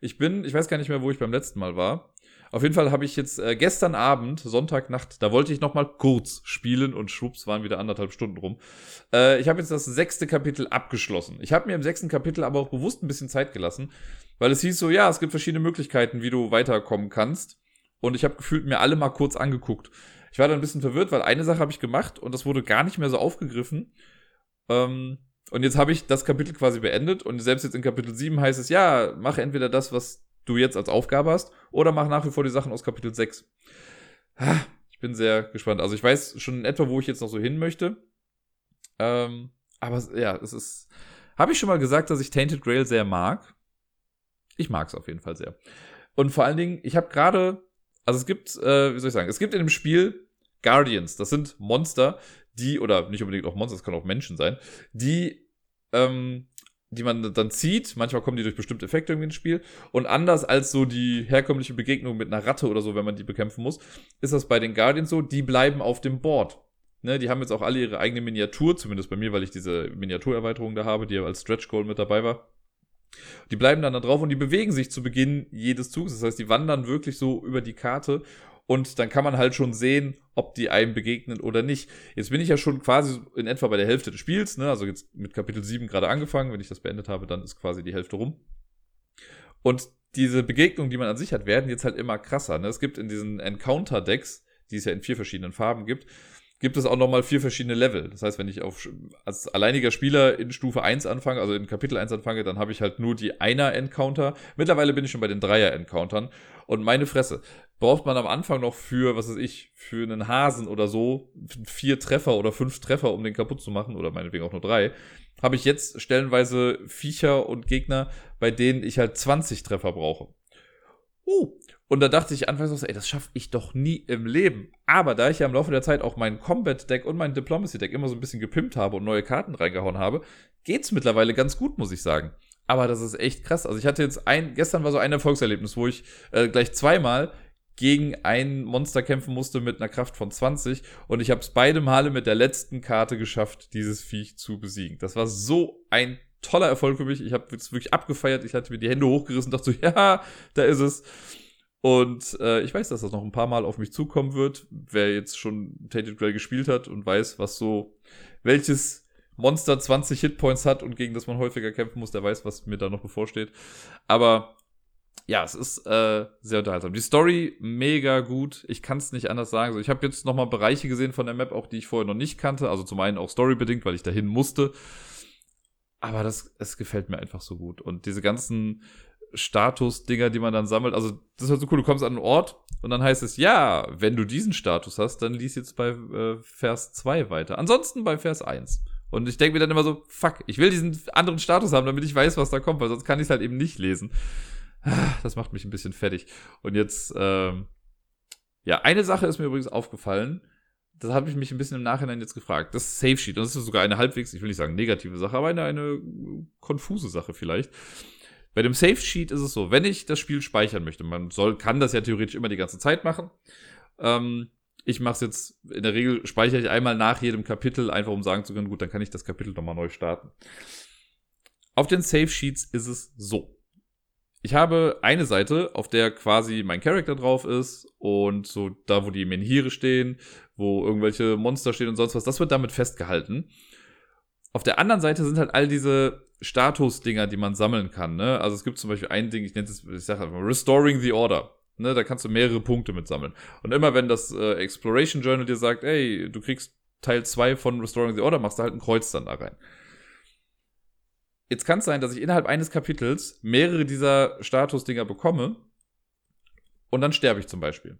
Ich bin, ich weiß gar nicht mehr, wo ich beim letzten Mal war. Auf jeden Fall habe ich jetzt äh, gestern Abend, Sonntagnacht, da wollte ich noch mal kurz spielen und schwupps waren wieder anderthalb Stunden rum. Äh, ich habe jetzt das sechste Kapitel abgeschlossen. Ich habe mir im sechsten Kapitel aber auch bewusst ein bisschen Zeit gelassen, weil es hieß so, ja, es gibt verschiedene Möglichkeiten, wie du weiterkommen kannst. Und ich habe gefühlt mir alle mal kurz angeguckt. Ich war dann ein bisschen verwirrt, weil eine Sache habe ich gemacht und das wurde gar nicht mehr so aufgegriffen. Ähm, und jetzt habe ich das Kapitel quasi beendet und selbst jetzt in Kapitel 7 heißt es, ja, mach entweder das, was du jetzt als Aufgabe hast, oder mach nach wie vor die Sachen aus Kapitel 6. Ich bin sehr gespannt. Also ich weiß schon in etwa, wo ich jetzt noch so hin möchte. Ähm, aber ja, es ist. Habe ich schon mal gesagt, dass ich Tainted Grail sehr mag? Ich mag es auf jeden Fall sehr. Und vor allen Dingen, ich habe gerade, also es gibt, äh, wie soll ich sagen, es gibt in dem Spiel Guardians. Das sind Monster, die, oder nicht unbedingt auch Monster, das kann auch Menschen sein, die ähm, die man dann zieht. Manchmal kommen die durch bestimmte Effekte irgendwie ins Spiel. Und anders als so die herkömmliche Begegnung mit einer Ratte oder so, wenn man die bekämpfen muss, ist das bei den Guardians so, die bleiben auf dem Board. Ne, die haben jetzt auch alle ihre eigene Miniatur, zumindest bei mir, weil ich diese Miniaturerweiterung da habe, die ja als Stretch Goal mit dabei war. Die bleiben dann da drauf und die bewegen sich zu Beginn jedes Zugs. Das heißt, die wandern wirklich so über die Karte und dann kann man halt schon sehen, ob die einem begegnen oder nicht. Jetzt bin ich ja schon quasi in etwa bei der Hälfte des Spiels, ne? also jetzt mit Kapitel 7 gerade angefangen. Wenn ich das beendet habe, dann ist quasi die Hälfte rum. Und diese Begegnungen, die man an sich hat, werden jetzt halt immer krasser. Ne? Es gibt in diesen Encounter-Decks, die es ja in vier verschiedenen Farben gibt, gibt es auch nochmal vier verschiedene Level. Das heißt, wenn ich auf, als alleiniger Spieler in Stufe 1 anfange, also in Kapitel 1 anfange, dann habe ich halt nur die Einer-Encounter. Mittlerweile bin ich schon bei den Dreier-Encountern. Und meine Fresse, braucht man am Anfang noch für, was weiß ich, für einen Hasen oder so, vier Treffer oder fünf Treffer, um den kaputt zu machen, oder meinetwegen auch nur drei, habe ich jetzt stellenweise Viecher und Gegner, bei denen ich halt 20 Treffer brauche. Uh, und da dachte ich anfangs so, ey, das schaffe ich doch nie im Leben. Aber da ich ja im Laufe der Zeit auch mein Combat-Deck und mein Diplomacy-Deck immer so ein bisschen gepimpt habe und neue Karten reingehauen habe, geht's mittlerweile ganz gut, muss ich sagen. Aber das ist echt krass. Also ich hatte jetzt ein, gestern war so ein Erfolgserlebnis, wo ich äh, gleich zweimal gegen ein Monster kämpfen musste mit einer Kraft von 20 und ich habe es beide Male mit der letzten Karte geschafft, dieses Viech zu besiegen. Das war so ein toller Erfolg für mich. Ich habe es wirklich abgefeiert. Ich hatte mir die Hände hochgerissen und dachte so, ja, da ist es. Und äh, ich weiß, dass das noch ein paar Mal auf mich zukommen wird. Wer jetzt schon Tainted Grail gespielt hat und weiß, was so, welches Monster 20 Hitpoints hat und gegen das man häufiger kämpfen muss, der weiß, was mir da noch bevorsteht. Aber ja, es ist äh, sehr unterhaltsam. Die Story mega gut. Ich kann es nicht anders sagen. Ich habe jetzt noch mal Bereiche gesehen von der Map, auch die ich vorher noch nicht kannte. Also zum einen auch storybedingt, weil ich dahin musste. Aber das, es gefällt mir einfach so gut. Und diese ganzen Status-Dinger, die man dann sammelt. Also, das ist halt so cool. Du kommst an einen Ort und dann heißt es, ja, wenn du diesen Status hast, dann lies jetzt bei äh, Vers 2 weiter. Ansonsten bei Vers 1. Und ich denke mir dann immer so, fuck, ich will diesen anderen Status haben, damit ich weiß, was da kommt, weil sonst kann ich es halt eben nicht lesen. Das macht mich ein bisschen fertig. Und jetzt, ähm, ja, eine Sache ist mir übrigens aufgefallen. Das habe ich mich ein bisschen im Nachhinein jetzt gefragt. Das Safe Sheet. Das ist sogar eine halbwegs, ich will nicht sagen negative Sache, aber eine, eine konfuse Sache vielleicht. Bei dem Safe Sheet ist es so, wenn ich das Spiel speichern möchte, man soll, kann das ja theoretisch immer die ganze Zeit machen. Ähm, ich mache es jetzt, in der Regel speichere ich einmal nach jedem Kapitel, einfach um sagen zu können, gut, dann kann ich das Kapitel nochmal neu starten. Auf den Save Sheets ist es so. Ich habe eine Seite, auf der quasi mein Charakter drauf ist und so da, wo die Menhire stehen, wo irgendwelche Monster stehen und sonst was, das wird damit festgehalten. Auf der anderen Seite sind halt all diese Status-Dinger, die man sammeln kann. Ne? Also es gibt zum Beispiel ein Ding, ich nenne es, ich sage einfach Restoring the Order. Ne? Da kannst du mehrere Punkte mit sammeln. Und immer wenn das äh, Exploration Journal dir sagt, ey, du kriegst Teil 2 von Restoring the Order, machst du halt ein Kreuz dann da rein. Jetzt kann es sein, dass ich innerhalb eines Kapitels mehrere dieser Status-Dinger bekomme und dann sterbe ich zum Beispiel.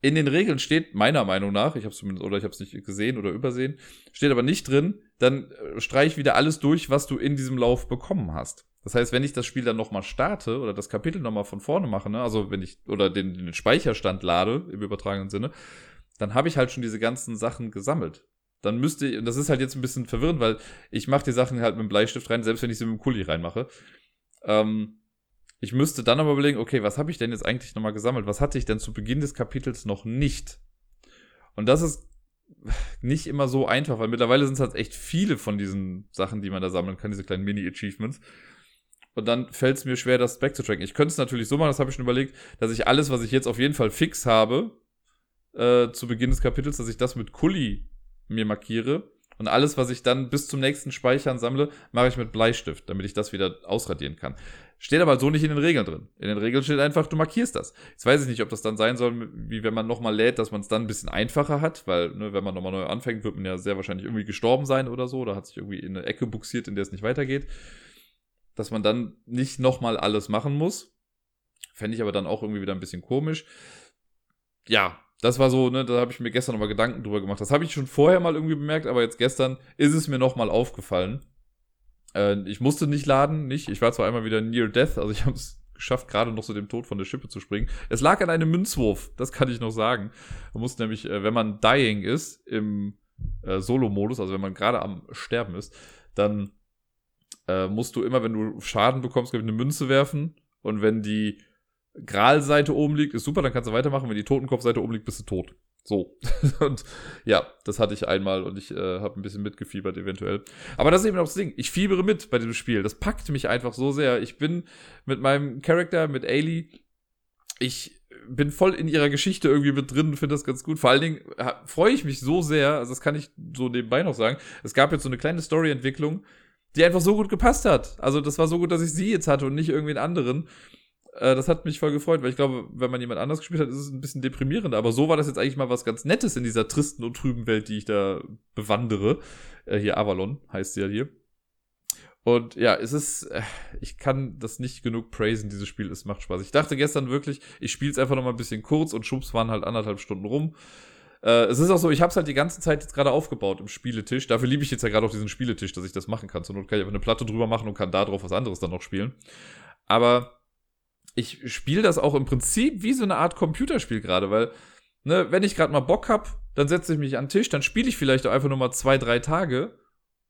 In den Regeln steht meiner Meinung nach, ich habe zumindest oder ich habe es nicht gesehen oder übersehen, steht aber nicht drin, dann äh, streich wieder alles durch, was du in diesem Lauf bekommen hast. Das heißt, wenn ich das Spiel dann nochmal starte oder das Kapitel nochmal von vorne mache, ne, also wenn ich oder den, den Speicherstand lade im übertragenen Sinne, dann habe ich halt schon diese ganzen Sachen gesammelt. Dann müsste ich, und das ist halt jetzt ein bisschen verwirrend, weil ich mache die Sachen halt mit dem Bleistift rein, selbst wenn ich sie mit dem Kuli reinmache. Ähm, ich müsste dann aber überlegen, okay, was habe ich denn jetzt eigentlich nochmal gesammelt? Was hatte ich denn zu Beginn des Kapitels noch nicht? Und das ist nicht immer so einfach, weil mittlerweile sind es halt echt viele von diesen Sachen, die man da sammeln kann, diese kleinen Mini-Achievements. Und dann fällt es mir schwer, das backzutracken. Ich könnte es natürlich so machen, das habe ich schon überlegt, dass ich alles, was ich jetzt auf jeden Fall fix habe, äh, zu Beginn des Kapitels, dass ich das mit Kuli mir markiere und alles, was ich dann bis zum nächsten Speichern sammle, mache ich mit Bleistift, damit ich das wieder ausradieren kann. Steht aber so nicht in den Regeln drin. In den Regeln steht einfach, du markierst das. Jetzt weiß ich nicht, ob das dann sein soll, wie wenn man nochmal lädt, dass man es dann ein bisschen einfacher hat, weil, ne, wenn man nochmal neu anfängt, wird man ja sehr wahrscheinlich irgendwie gestorben sein oder so, oder hat sich irgendwie in eine Ecke buxiert, in der es nicht weitergeht. Dass man dann nicht nochmal alles machen muss. Fände ich aber dann auch irgendwie wieder ein bisschen komisch. Ja, das war so, ne, da habe ich mir gestern nochmal Gedanken drüber gemacht. Das habe ich schon vorher mal irgendwie bemerkt, aber jetzt gestern ist es mir nochmal aufgefallen. Äh, ich musste nicht laden, nicht. Ich war zwar einmal wieder near death, also ich habe es geschafft, gerade noch so dem Tod von der Schippe zu springen. Es lag an einem Münzwurf, das kann ich noch sagen. Man muss nämlich, äh, wenn man dying ist im äh, Solo-Modus, also wenn man gerade am Sterben ist, dann äh, musst du immer, wenn du Schaden bekommst, eine Münze werfen. Und wenn die Gralseite oben liegt, ist super, dann kannst du weitermachen. Wenn die Totenkopfseite oben liegt, bist du tot. So. und ja, das hatte ich einmal und ich äh, habe ein bisschen mitgefiebert eventuell. Aber das ist eben auch das Ding. Ich fiebere mit bei dem Spiel. Das packt mich einfach so sehr. Ich bin mit meinem Charakter, mit Ailey, ich bin voll in ihrer Geschichte irgendwie mit drin und finde das ganz gut. Vor allen Dingen freue ich mich so sehr, also das kann ich so nebenbei noch sagen. Es gab jetzt so eine kleine Story-Entwicklung, die einfach so gut gepasst hat. Also das war so gut, dass ich sie jetzt hatte und nicht irgendwie einen anderen. Äh, das hat mich voll gefreut, weil ich glaube, wenn man jemand anders gespielt hat, ist es ein bisschen deprimierend. Aber so war das jetzt eigentlich mal was ganz Nettes in dieser tristen und trüben Welt, die ich da bewandere. Äh, hier Avalon heißt sie ja hier. Und ja, es ist, äh, ich kann das nicht genug praisen, dieses Spiel, es macht Spaß. Ich dachte gestern wirklich, ich spiele es einfach noch mal ein bisschen kurz und Schubs waren halt anderthalb Stunden rum. Äh, es ist auch so, ich habe es halt die ganze Zeit jetzt gerade aufgebaut im Spieletisch. Dafür liebe ich jetzt ja gerade auch diesen Spieletisch, dass ich das machen kann. Zur Not kann ich einfach eine Platte drüber machen und kann da drauf was anderes dann noch spielen. Aber ich spiele das auch im Prinzip wie so eine Art Computerspiel gerade, weil, ne, wenn ich gerade mal Bock hab, dann setze ich mich an den Tisch, dann spiele ich vielleicht auch einfach nur mal zwei, drei Tage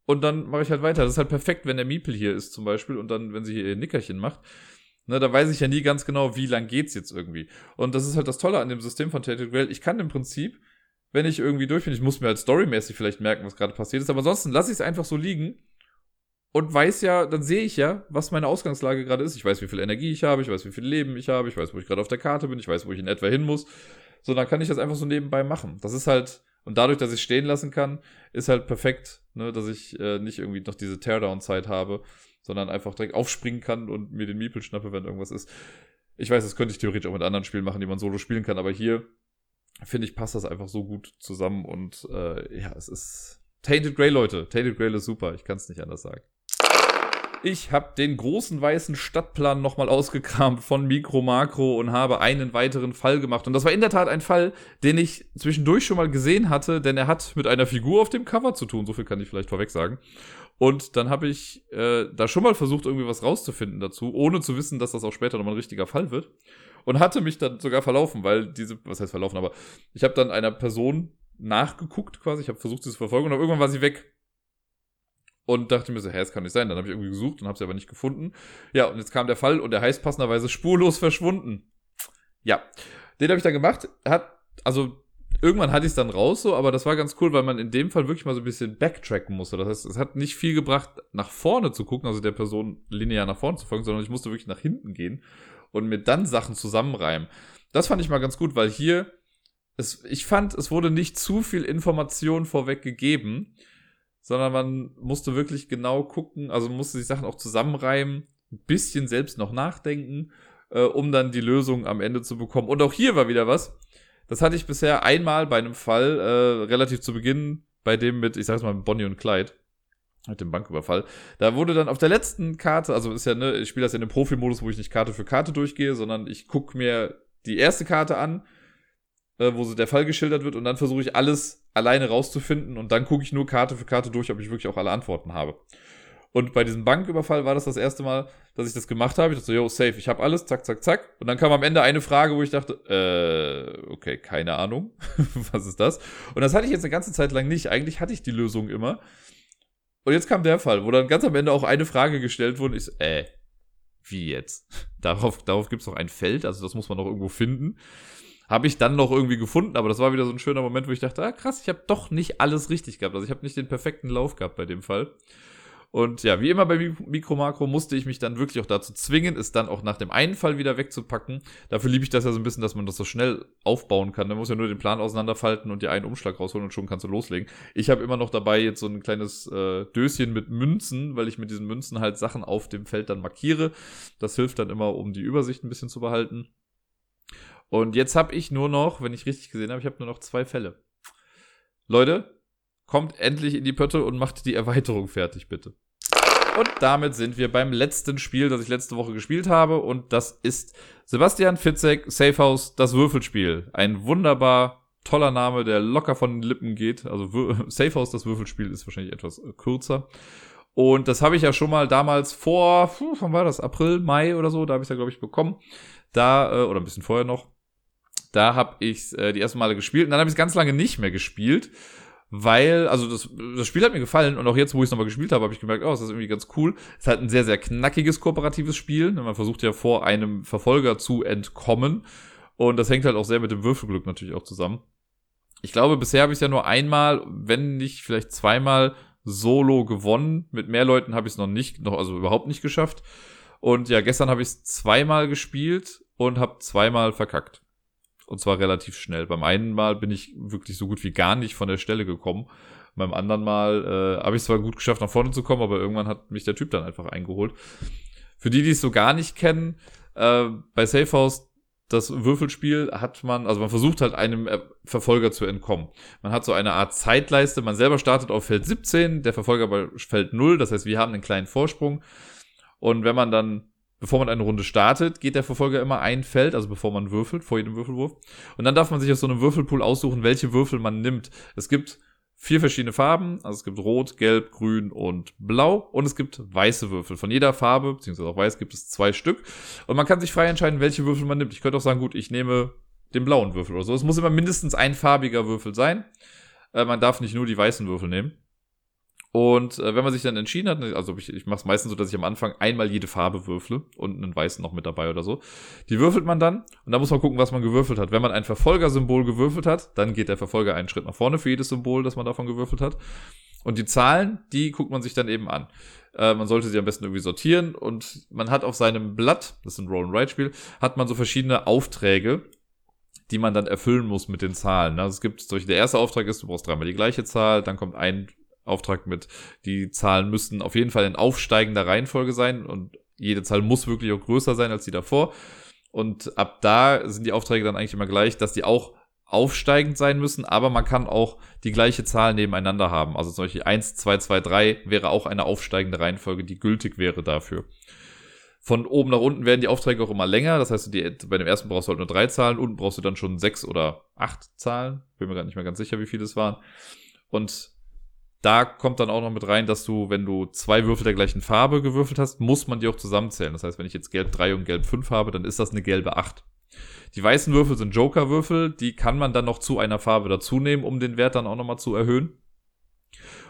und dann mache ich halt weiter. Das ist halt perfekt, wenn der Miepel hier ist zum Beispiel und dann, wenn sie hier ihr Nickerchen macht. Ne, da weiß ich ja nie ganz genau, wie lang geht's jetzt irgendwie. Und das ist halt das Tolle an dem System von Tated Grail. Ich kann im Prinzip, wenn ich irgendwie durch bin, ich muss mir halt storymäßig vielleicht merken, was gerade passiert ist, aber ansonsten lasse ich es einfach so liegen und weiß ja, dann sehe ich ja, was meine Ausgangslage gerade ist. Ich weiß, wie viel Energie ich habe, ich weiß, wie viel Leben ich habe, ich weiß, wo ich gerade auf der Karte bin, ich weiß, wo ich in etwa hin muss. So, dann kann ich das einfach so nebenbei machen. Das ist halt, und dadurch, dass ich stehen lassen kann, ist halt perfekt, ne, dass ich äh, nicht irgendwie noch diese Teardown-Zeit habe, sondern einfach direkt aufspringen kann und mir den Miepel schnappe, wenn irgendwas ist. Ich weiß, das könnte ich theoretisch auch mit anderen Spielen machen, die man solo spielen kann, aber hier finde ich, passt das einfach so gut zusammen und äh, ja, es ist Tainted Grey, Leute. Tainted Grey ist super, ich kann es nicht anders sagen. Ich habe den großen weißen Stadtplan nochmal ausgekramt von Mikro Makro und habe einen weiteren Fall gemacht. Und das war in der Tat ein Fall, den ich zwischendurch schon mal gesehen hatte, denn er hat mit einer Figur auf dem Cover zu tun. So viel kann ich vielleicht vorweg sagen. Und dann habe ich äh, da schon mal versucht, irgendwie was rauszufinden dazu, ohne zu wissen, dass das auch später nochmal ein richtiger Fall wird. Und hatte mich dann sogar verlaufen, weil diese, was heißt verlaufen, aber ich habe dann einer Person nachgeguckt quasi, ich habe versucht, sie zu verfolgen und irgendwann war sie weg. Und dachte mir so, hä, das kann nicht sein. Dann habe ich irgendwie gesucht und habe sie aber nicht gefunden. Ja, und jetzt kam der Fall und er heißt passenderweise spurlos verschwunden. Ja, den habe ich dann gemacht. Hat, also irgendwann hatte ich es dann raus so, aber das war ganz cool, weil man in dem Fall wirklich mal so ein bisschen backtracken musste. Das heißt, es hat nicht viel gebracht, nach vorne zu gucken, also der Person linear nach vorne zu folgen, sondern ich musste wirklich nach hinten gehen und mir dann Sachen zusammenreimen. Das fand ich mal ganz gut, weil hier, es, ich fand, es wurde nicht zu viel Information vorweg gegeben, sondern man musste wirklich genau gucken, also musste sich Sachen auch zusammenreimen, ein bisschen selbst noch nachdenken, äh, um dann die Lösung am Ende zu bekommen. Und auch hier war wieder was das hatte ich bisher einmal bei einem Fall, äh, relativ zu Beginn, bei dem mit, ich sag's mal, Bonnie und Clyde, mit dem Banküberfall. Da wurde dann auf der letzten Karte, also ist ja, ne, ich spiele das ja in einem Profi-Modus, wo ich nicht Karte für Karte durchgehe, sondern ich gucke mir die erste Karte an, äh, wo so der Fall geschildert wird und dann versuche ich alles alleine rauszufinden und dann gucke ich nur Karte für Karte durch, ob ich wirklich auch alle Antworten habe. Und bei diesem Banküberfall war das das erste Mal, dass ich das gemacht habe. Ich dachte so, yo, safe, ich habe alles, zack, zack, zack. Und dann kam am Ende eine Frage, wo ich dachte, äh, okay, keine Ahnung, was ist das? Und das hatte ich jetzt eine ganze Zeit lang nicht. Eigentlich hatte ich die Lösung immer. Und jetzt kam der Fall, wo dann ganz am Ende auch eine Frage gestellt wurde. Ich so, äh, wie jetzt? Darauf, darauf gibt es noch ein Feld, also das muss man noch irgendwo finden. Habe ich dann noch irgendwie gefunden, aber das war wieder so ein schöner Moment, wo ich dachte, ah krass, ich habe doch nicht alles richtig gehabt. Also ich habe nicht den perfekten Lauf gehabt bei dem Fall. Und ja, wie immer bei Mikro Makro musste ich mich dann wirklich auch dazu zwingen, es dann auch nach dem einen Fall wieder wegzupacken. Dafür liebe ich das ja so ein bisschen, dass man das so schnell aufbauen kann. Man muss ja nur den Plan auseinanderfalten und dir einen Umschlag rausholen und schon kannst du loslegen. Ich habe immer noch dabei jetzt so ein kleines äh, Döschen mit Münzen, weil ich mit diesen Münzen halt Sachen auf dem Feld dann markiere. Das hilft dann immer, um die Übersicht ein bisschen zu behalten. Und jetzt habe ich nur noch, wenn ich richtig gesehen habe, ich habe nur noch zwei Fälle. Leute, kommt endlich in die Pötte und macht die Erweiterung fertig, bitte. Und damit sind wir beim letzten Spiel, das ich letzte Woche gespielt habe. Und das ist Sebastian Fitzek, Safehouse, das Würfelspiel. Ein wunderbar toller Name, der locker von den Lippen geht. Also Safehouse, das Würfelspiel, ist wahrscheinlich etwas äh, kürzer. Und das habe ich ja schon mal damals vor, wann war das? April, Mai oder so, da habe ich es ja, glaube ich, bekommen. Da, äh, oder ein bisschen vorher noch. Da habe ich äh, die ersten Male gespielt und dann habe ich es ganz lange nicht mehr gespielt weil, also das, das Spiel hat mir gefallen und auch jetzt, wo ich es nochmal gespielt habe, habe ich gemerkt, oh, das ist irgendwie ganz cool. Es ist halt ein sehr, sehr knackiges kooperatives Spiel. Man versucht ja vor einem Verfolger zu entkommen und das hängt halt auch sehr mit dem Würfelglück natürlich auch zusammen. Ich glaube, bisher habe ich es ja nur einmal, wenn nicht vielleicht zweimal solo gewonnen. Mit mehr Leuten habe ich es noch nicht, noch also überhaupt nicht geschafft. Und ja, gestern habe ich es zweimal gespielt und habe zweimal verkackt. Und zwar relativ schnell. Beim einen Mal bin ich wirklich so gut wie gar nicht von der Stelle gekommen. Beim anderen Mal äh, habe ich zwar gut geschafft, nach vorne zu kommen, aber irgendwann hat mich der Typ dann einfach eingeholt. Für die, die es so gar nicht kennen, äh, bei Safehouse das Würfelspiel hat man, also man versucht halt einem Verfolger zu entkommen. Man hat so eine Art Zeitleiste, man selber startet auf Feld 17, der Verfolger bei Feld 0, das heißt, wir haben einen kleinen Vorsprung. Und wenn man dann bevor man eine Runde startet, geht der Verfolger immer ein Feld, also bevor man würfelt, vor jedem Würfelwurf. Und dann darf man sich aus so einem Würfelpool aussuchen, welche Würfel man nimmt. Es gibt vier verschiedene Farben, also es gibt Rot, Gelb, Grün und Blau und es gibt weiße Würfel. Von jeder Farbe, beziehungsweise auch weiß, gibt es zwei Stück. Und man kann sich frei entscheiden, welche Würfel man nimmt. Ich könnte auch sagen, gut, ich nehme den blauen Würfel oder so. Es muss immer mindestens ein farbiger Würfel sein. Äh, man darf nicht nur die weißen Würfel nehmen. Und äh, wenn man sich dann entschieden hat, also ich, ich mache es meistens so, dass ich am Anfang einmal jede Farbe würfle und einen weißen noch mit dabei oder so. Die würfelt man dann und dann muss man gucken, was man gewürfelt hat. Wenn man ein Verfolgersymbol gewürfelt hat, dann geht der Verfolger einen Schritt nach vorne für jedes Symbol, das man davon gewürfelt hat. Und die Zahlen, die guckt man sich dann eben an. Äh, man sollte sie am besten irgendwie sortieren und man hat auf seinem Blatt, das ist ein Roll-and-Write-Spiel, hat man so verschiedene Aufträge, die man dann erfüllen muss mit den Zahlen. Also es gibt solche, der erste Auftrag ist, du brauchst dreimal die gleiche Zahl, dann kommt ein Auftrag mit, die Zahlen müssten auf jeden Fall in aufsteigender Reihenfolge sein und jede Zahl muss wirklich auch größer sein als die davor. Und ab da sind die Aufträge dann eigentlich immer gleich, dass die auch aufsteigend sein müssen, aber man kann auch die gleiche Zahl nebeneinander haben. Also zum Beispiel 1, 2, 2, 3 wäre auch eine aufsteigende Reihenfolge, die gültig wäre dafür. Von oben nach unten werden die Aufträge auch immer länger. Das heißt, die, bei dem ersten brauchst du halt nur drei Zahlen, unten brauchst du dann schon sechs oder acht Zahlen. Bin mir gar nicht mehr ganz sicher, wie viele es waren. Und da kommt dann auch noch mit rein, dass du, wenn du zwei Würfel der gleichen Farbe gewürfelt hast, muss man die auch zusammenzählen. Das heißt, wenn ich jetzt gelb 3 und gelb 5 habe, dann ist das eine gelbe 8. Die weißen Würfel sind Joker-Würfel, die kann man dann noch zu einer Farbe dazu nehmen, um den Wert dann auch nochmal zu erhöhen.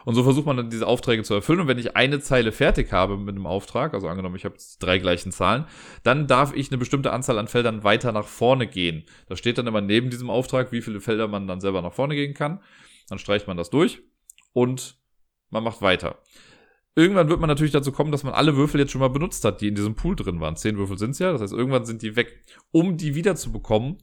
Und so versucht man dann diese Aufträge zu erfüllen. Und wenn ich eine Zeile fertig habe mit einem Auftrag, also angenommen, ich habe drei gleichen Zahlen, dann darf ich eine bestimmte Anzahl an Feldern weiter nach vorne gehen. Da steht dann immer neben diesem Auftrag, wie viele Felder man dann selber nach vorne gehen kann. Dann streicht man das durch und man macht weiter. Irgendwann wird man natürlich dazu kommen, dass man alle Würfel jetzt schon mal benutzt hat, die in diesem Pool drin waren. Zehn Würfel sind's ja, das heißt, irgendwann sind die weg. Um die wieder zu bekommen,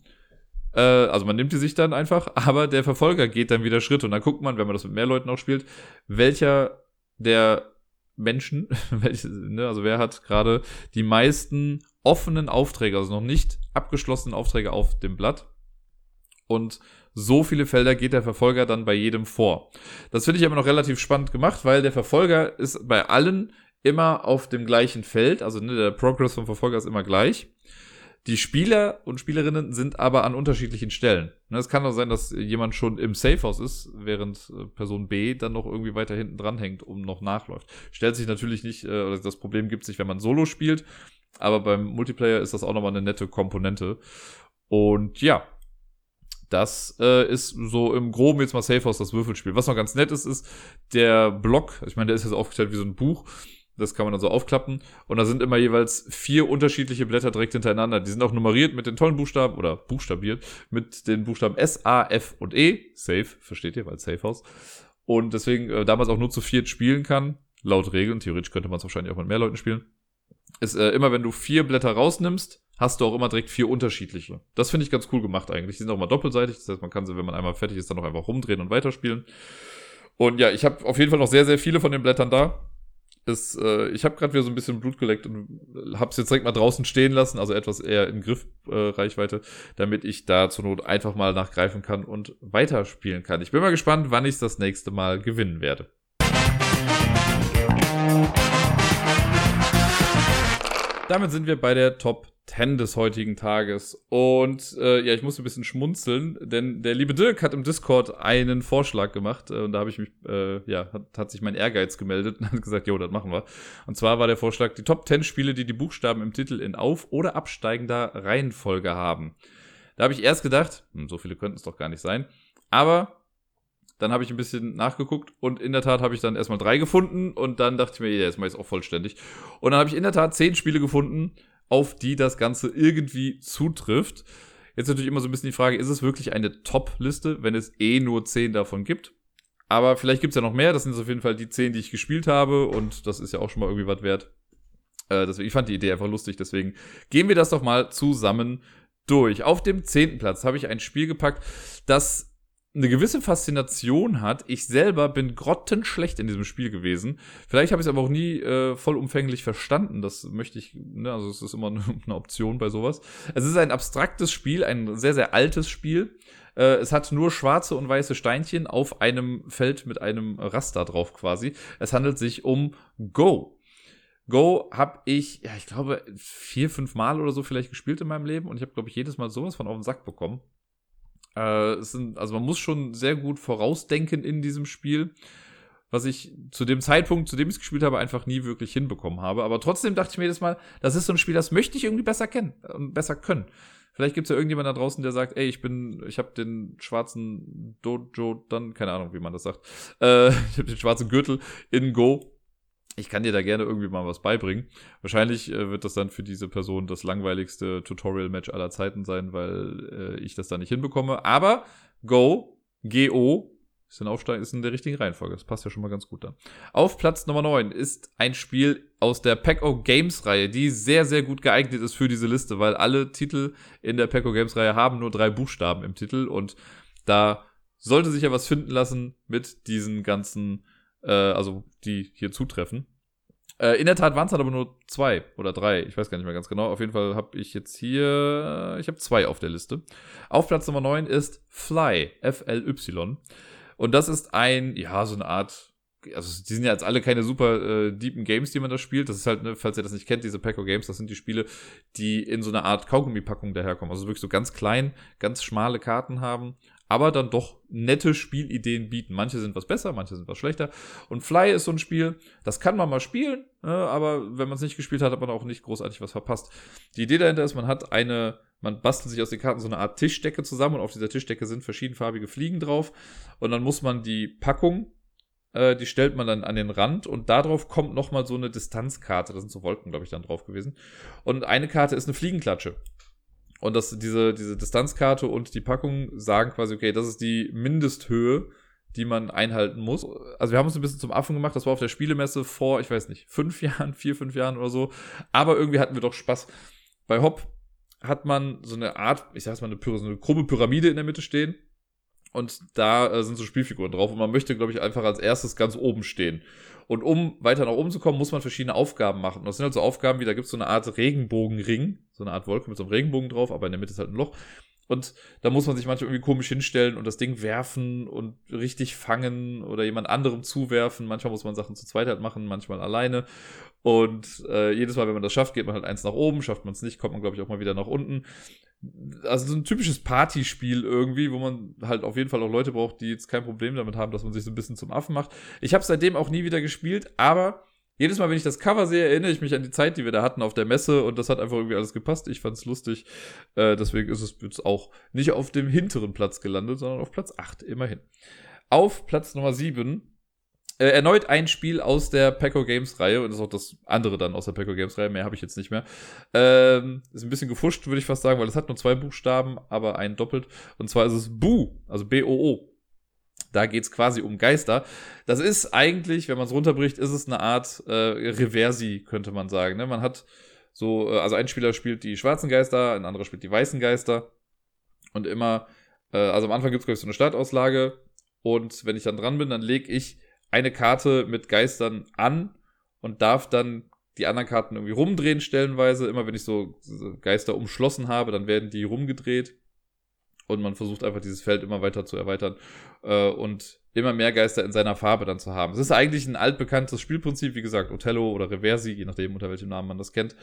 äh, also man nimmt die sich dann einfach, aber der Verfolger geht dann wieder Schritt und dann guckt man, wenn man das mit mehr Leuten auch spielt, welcher der Menschen, ne, also wer hat gerade die meisten offenen Aufträge, also noch nicht abgeschlossenen Aufträge auf dem Blatt. Und so viele Felder geht der Verfolger dann bei jedem vor. Das finde ich aber noch relativ spannend gemacht, weil der Verfolger ist bei allen immer auf dem gleichen Feld, also ne, der Progress vom Verfolger ist immer gleich. Die Spieler und Spielerinnen sind aber an unterschiedlichen Stellen. Ne, es kann auch sein, dass jemand schon im Safehouse ist, während äh, Person B dann noch irgendwie weiter hinten dran hängt und noch nachläuft. Stellt sich natürlich nicht, äh, oder das Problem gibt sich, wenn man Solo spielt, aber beim Multiplayer ist das auch nochmal eine nette Komponente. Und ja, das äh, ist so im Groben jetzt mal Safehouse das Würfelspiel. Was noch ganz nett ist, ist der Block. Ich meine, der ist jetzt aufgestellt wie so ein Buch. Das kann man dann so aufklappen. Und da sind immer jeweils vier unterschiedliche Blätter direkt hintereinander. Die sind auch nummeriert mit den tollen Buchstaben oder buchstabiert mit den Buchstaben S, A, F und E. Safe, versteht ihr, weil Safehouse. Und deswegen äh, damals auch nur zu viert spielen kann. Laut Regeln. Theoretisch könnte man es wahrscheinlich auch mit mehr Leuten spielen. Ist äh, immer, wenn du vier Blätter rausnimmst, hast du auch immer direkt vier unterschiedliche. Das finde ich ganz cool gemacht eigentlich. Die sind auch mal doppelseitig. Das heißt, man kann sie, wenn man einmal fertig ist, dann noch einfach rumdrehen und weiterspielen. Und ja, ich habe auf jeden Fall noch sehr, sehr viele von den Blättern da. Ist, äh, ich habe gerade wieder so ein bisschen Blut geleckt und habe es jetzt direkt mal draußen stehen lassen, also etwas eher in Griffreichweite, äh, damit ich da zur Not einfach mal nachgreifen kann und weiterspielen kann. Ich bin mal gespannt, wann ich das nächste Mal gewinnen werde. Damit sind wir bei der Top 10 des heutigen Tages. Und äh, ja, ich muss ein bisschen schmunzeln, denn der liebe Dirk hat im Discord einen Vorschlag gemacht. Äh, und da habe ich mich, äh, ja, hat, hat sich mein Ehrgeiz gemeldet und hat gesagt, jo, das machen wir. Und zwar war der Vorschlag, die Top 10 Spiele, die die Buchstaben im Titel in auf- oder absteigender Reihenfolge haben. Da habe ich erst gedacht, hm, so viele könnten es doch gar nicht sein. Aber dann habe ich ein bisschen nachgeguckt und in der Tat habe ich dann erstmal drei gefunden und dann dachte ich mir, ja, jetzt mache ich es auch vollständig. Und dann habe ich in der Tat zehn Spiele gefunden, auf die das Ganze irgendwie zutrifft. Jetzt natürlich immer so ein bisschen die Frage, ist es wirklich eine Top-Liste, wenn es eh nur zehn davon gibt? Aber vielleicht gibt es ja noch mehr. Das sind auf jeden Fall die zehn, die ich gespielt habe und das ist ja auch schon mal irgendwie was wert. Äh, ich fand die Idee einfach lustig, deswegen gehen wir das doch mal zusammen durch. Auf dem zehnten Platz habe ich ein Spiel gepackt, das eine gewisse Faszination hat. Ich selber bin grottenschlecht in diesem Spiel gewesen. Vielleicht habe ich es aber auch nie äh, vollumfänglich verstanden. Das möchte ich, ne, also es ist immer eine Option bei sowas. Es ist ein abstraktes Spiel, ein sehr, sehr altes Spiel. Äh, es hat nur schwarze und weiße Steinchen auf einem Feld mit einem Raster drauf quasi. Es handelt sich um Go. Go habe ich, ja, ich glaube, vier, fünf Mal oder so vielleicht gespielt in meinem Leben und ich habe, glaube ich, jedes Mal sowas von auf den Sack bekommen. Äh, sind, also man muss schon sehr gut vorausdenken in diesem Spiel, was ich zu dem Zeitpunkt, zu dem ich es gespielt habe, einfach nie wirklich hinbekommen habe. Aber trotzdem dachte ich mir jedes Mal, das ist so ein Spiel, das möchte ich irgendwie besser kennen und besser können. Vielleicht gibt es ja irgendjemand da draußen, der sagt, ey, ich bin, ich habe den schwarzen Dojo, dann, keine Ahnung, wie man das sagt, äh, ich habe den schwarzen Gürtel in Go ich kann dir da gerne irgendwie mal was beibringen. Wahrscheinlich äh, wird das dann für diese Person das langweiligste Tutorial-Match aller Zeiten sein, weil äh, ich das da nicht hinbekomme. Aber Go, G-O, ist in, Aufsteig ist in der richtigen Reihenfolge. Das passt ja schon mal ganz gut dann. Auf Platz Nummer 9 ist ein Spiel aus der Pack-O Games-Reihe, die sehr, sehr gut geeignet ist für diese Liste, weil alle Titel in der Pack-O Games-Reihe haben nur drei Buchstaben im Titel und da sollte sich ja was finden lassen mit diesen ganzen äh, also die hier zutreffen. Äh, in der Tat waren es dann aber nur zwei oder drei, ich weiß gar nicht mehr ganz genau. Auf jeden Fall habe ich jetzt hier, ich habe zwei auf der Liste. Auf Platz Nummer 9 ist Fly, F-L-Y. Und das ist ein, ja, so eine Art also die sind ja jetzt alle keine super äh, deepen Games, die man da spielt. Das ist halt, ne, falls ihr das nicht kennt, diese Paco Games, das sind die Spiele, die in so einer Art Kaugummi-Packung daherkommen. Also wirklich so ganz klein, ganz schmale Karten haben, aber dann doch nette Spielideen bieten. Manche sind was besser, manche sind was schlechter. Und Fly ist so ein Spiel, das kann man mal spielen, ne, aber wenn man es nicht gespielt hat, hat man auch nicht großartig was verpasst. Die Idee dahinter ist, man hat eine, man bastelt sich aus den Karten so eine Art Tischdecke zusammen und auf dieser Tischdecke sind verschiedenfarbige Fliegen drauf und dann muss man die Packung Äh, die stellt man dann an den Rand und darauf kommt nochmal so eine Distanzkarte. Da sind so Wolken, glaube ich, dann drauf gewesen. Und eine Karte ist eine Fliegenklatsche. Und das, diese, diese Distanzkarte und die Packung sagen quasi, okay, das ist die Mindesthöhe, die man einhalten muss. Also wir haben uns ein bisschen zum Affen gemacht, das war auf der Spielemesse vor, ich weiß nicht, fünf Jahren, vier, fünf Jahren oder so. Aber irgendwie hatten wir doch Spaß. Bei Hop hat man so eine Art, ich sag's mal, eine, so eine krumme Pyramide in der Mitte stehen. Und da äh, sind so Spielfiguren drauf. Und man möchte, glaube ich, einfach als erstes ganz oben stehen. Und um weiter nach oben zu kommen, muss man verschiedene Aufgaben machen. Und das sind halt so Aufgaben wie, da gibt es so eine Art Regenbogenring, so eine Art Wolke mit so einem Regenbogen drauf, aber in der Mitte ist halt ein Loch. Und da muss man sich manchmal irgendwie komisch hinstellen und das Ding werfen und richtig fangen oder jemand anderem zuwerfen. Manchmal muss man Sachen zu zweit halt machen, manchmal alleine. Und äh, jedes Mal, wenn man das schafft, geht man halt eins nach oben. Schafft man es nicht, kommt man, glaube ich, auch mal wieder nach unten. Also so ein typisches Partyspiel irgendwie, wo man halt auf jeden Fall auch Leute braucht, die jetzt kein Problem damit haben, dass man sich so ein bisschen zum Affen macht. Ich habe seitdem auch nie wieder gespielt, aber jedes Mal, wenn ich das Cover sehe, erinnere ich mich an die Zeit, die wir da hatten auf der Messe und das hat einfach irgendwie alles gepasst. Ich fand es lustig. Äh, deswegen ist es jetzt auch nicht auf dem hinteren Platz gelandet, sondern auf Platz 8, immerhin. Auf Platz Nummer 7 äh, erneut ein Spiel aus der Pecco Games Reihe und das ist auch das andere dann aus der Pecco Games Reihe. Mehr habe ich jetzt nicht mehr. Ähm, ist ein bisschen gefuscht, würde ich fast sagen, weil es hat nur zwei Buchstaben, aber einen doppelt. Und zwar ist es Bu, also B-O-O. Da geht's quasi um Geister. Das ist eigentlich, wenn man es runterbricht, ist es eine Art äh, Reversi, könnte man sagen. Ne? Man hat so, äh, also ein Spieler spielt die schwarzen Geister, ein anderer spielt die weißen Geister. Und immer, äh, also am Anfang gibt's glaube ich, so eine Startauslage. Und wenn ich dann dran bin, dann lege ich eine Karte mit Geistern an und darf dann die anderen Karten irgendwie rumdrehen stellenweise. Immer wenn ich so Geister umschlossen habe, dann werden die rumgedreht und man versucht einfach dieses Feld immer weiter zu erweitern äh, und immer mehr Geister in seiner Farbe dann zu haben. Es ist eigentlich ein altbekanntes Spielprinzip, wie gesagt, Othello oder Reversi, je nachdem, unter welchem Namen man das kennt,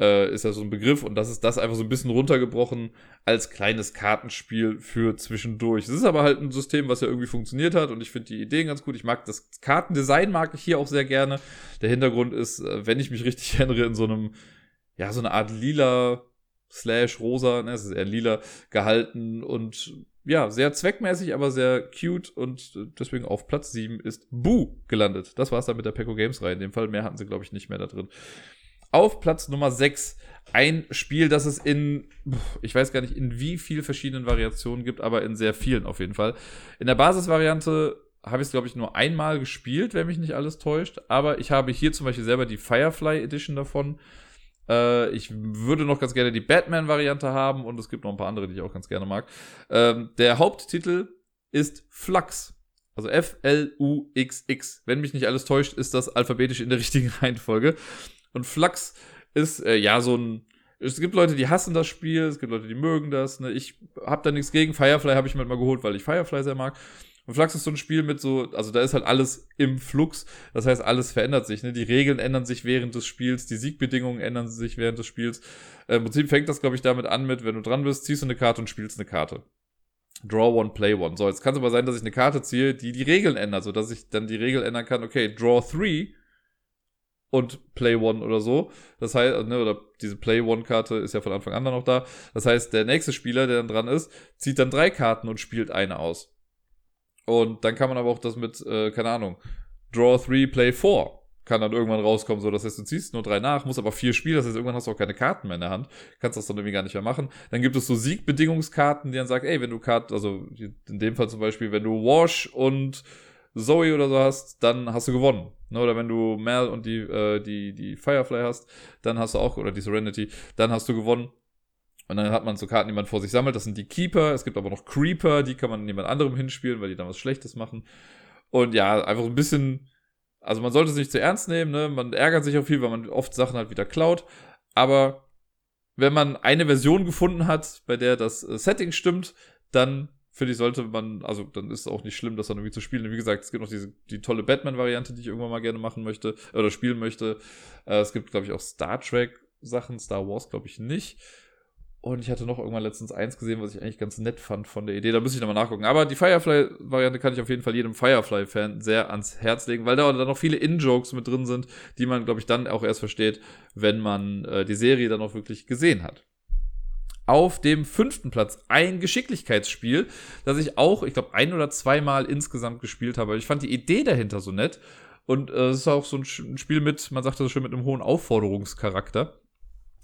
äh, ist ja so ein Begriff und das ist das einfach so ein bisschen runtergebrochen als kleines Kartenspiel für zwischendurch. Es ist aber halt ein System, was ja irgendwie funktioniert hat und ich finde die Ideen ganz gut. Ich mag das Kartendesign mag ich hier auch sehr gerne. Der Hintergrund ist, äh, wenn ich mich richtig erinnere, in so einem, ja, so eine Art lila slash rosa, ne, es ist eher lila gehalten und ja, sehr zweckmäßig, aber sehr cute und deswegen auf Platz 7 ist Boo gelandet. Das war es dann mit der Pecco Games Reihe. In dem Fall mehr hatten sie, glaube ich, nicht mehr da drin. Auf Platz Nummer 6 ein Spiel, das es in, ich weiß gar nicht, in wie viel verschiedenen Variationen gibt, aber in sehr vielen auf jeden Fall. In der Basisvariante habe ich es, glaube ich, nur einmal gespielt, wenn mich nicht alles täuscht. Aber ich habe hier zum Beispiel selber die Firefly Edition davon. Äh, ich würde noch ganz gerne die Batman-Variante haben und es gibt noch ein paar andere, die ich auch ganz gerne mag. Ähm, der Haupttitel ist Flux. Also F-L-U-X-X. Wenn mich nicht alles täuscht, ist das alphabetisch in der richtigen Reihenfolge. Und Flux ist äh, ja so ein. Es gibt Leute, die hassen das Spiel, es gibt Leute, die mögen das. Ne? Ich habe da nichts gegen. Firefly habe ich mir mal geholt, weil ich Firefly sehr mag. Und Flux ist so ein Spiel mit so, also da ist halt alles im Flux. Das heißt, alles verändert sich. Ne? Die Regeln ändern sich während des Spiels, die Siegbedingungen ändern sich während des Spiels. Äh, Im Prinzip fängt das, glaube ich, damit an mit, wenn du dran bist, ziehst du eine Karte und spielst eine Karte. Draw one, play one. So, jetzt kann es aber sein, dass ich eine Karte ziehe, die die Regeln ändert, so dass ich dann die Regel ändern kann, okay, draw three und Play One oder so. Das heißt, ne, oder diese Play One-Karte ist ja von Anfang an dann noch da. Das heißt, der nächste Spieler, der dann dran ist, zieht dann drei Karten und spielt eine aus. Und dann kann man aber auch das mit, äh, keine Ahnung, Draw 3, Play 4 kann dann irgendwann rauskommen. So, das heißt, du ziehst nur drei nach, musst aber vier spielen, das heißt, irgendwann hast du auch keine Karten mehr in der Hand, kannst das dann irgendwie gar nicht mehr machen. Dann gibt es so Siegbedingungskarten, die dann sagen, ey, wenn du Karten, also in dem Fall zum Beispiel, wenn du Wash und Zoe oder so hast, dann hast du gewonnen. Ne? Oder wenn du Mel und die, äh, die, die Firefly hast, dann hast du auch, oder die Serenity, dann hast du gewonnen. Und dann hat man so Karten, die man vor sich sammelt. Das sind die Keeper. Es gibt aber noch Creeper, die kann man jemand anderem hinspielen, weil die dann was Schlechtes machen. Und ja, einfach ein bisschen. Also man sollte es nicht zu ernst nehmen, ne? Man ärgert sich auch viel, weil man oft Sachen halt wieder klaut. Aber wenn man eine Version gefunden hat, bei der das äh, Setting stimmt, dann finde ich, sollte man, also dann ist es auch nicht schlimm, das dann irgendwie zu spielen. Wie gesagt, es gibt noch diese, die tolle Batman-Variante, die ich irgendwann mal gerne machen möchte, oder spielen möchte. Äh, es gibt, glaube ich, auch Star Trek-Sachen, Star Wars, glaube ich, nicht. Und ich hatte noch irgendwann letztens eins gesehen, was ich eigentlich ganz nett fand von der Idee. Da müsste ich nochmal nachgucken. Aber die Firefly-Variante kann ich auf jeden Fall jedem Firefly-Fan sehr ans Herz legen, weil da dann noch viele In-Jokes mit drin sind, die man, glaube ich, dann auch erst versteht, wenn man äh, die Serie dann auch wirklich gesehen hat. Auf dem fünften Platz ein Geschicklichkeitsspiel, das ich auch, ich glaube, ein oder zweimal insgesamt gespielt habe. Ich fand die Idee dahinter so nett. Und äh, es ist auch so ein Spiel mit, man sagt das schon, mit einem hohen Aufforderungscharakter.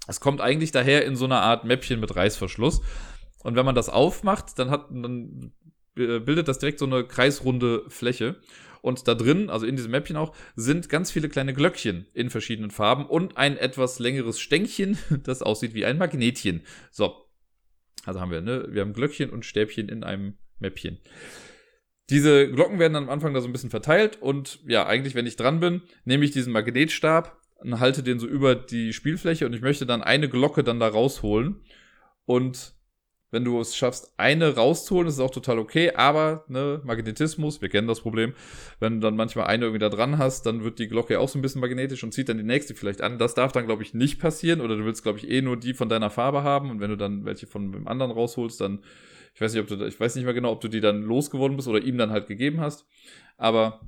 Es kommt eigentlich daher in so einer Art Mäppchen mit Reißverschluss. Und wenn man das aufmacht, dann hat, dann bildet das direkt so eine kreisrunde Fläche. Und da drin, also in diesem Mäppchen auch, sind ganz viele kleine Glöckchen in verschiedenen Farben und ein etwas längeres Stängchen, das aussieht wie ein Magnetchen. So. Also haben wir, ne? Wir haben Glöckchen und Stäbchen in einem Mäppchen. Diese Glocken werden dann am Anfang da so ein bisschen verteilt und ja, eigentlich, wenn ich dran bin, nehme ich diesen Magnetstab und halte den so über die Spielfläche und ich möchte dann eine Glocke dann da rausholen. Und wenn du es schaffst, eine rauszuholen, ist es auch total okay, aber ne, Magnetismus, wir kennen das Problem, wenn du dann manchmal eine irgendwie da dran hast, dann wird die Glocke auch so ein bisschen magnetisch und zieht dann die nächste vielleicht an. Das darf dann, glaube ich, nicht passieren oder du willst, glaube ich, eh nur die von deiner Farbe haben und wenn du dann welche von dem anderen rausholst, dann, ich weiß nicht, ob du, ich weiß nicht mehr genau, ob du die dann losgeworden bist oder ihm dann halt gegeben hast, aber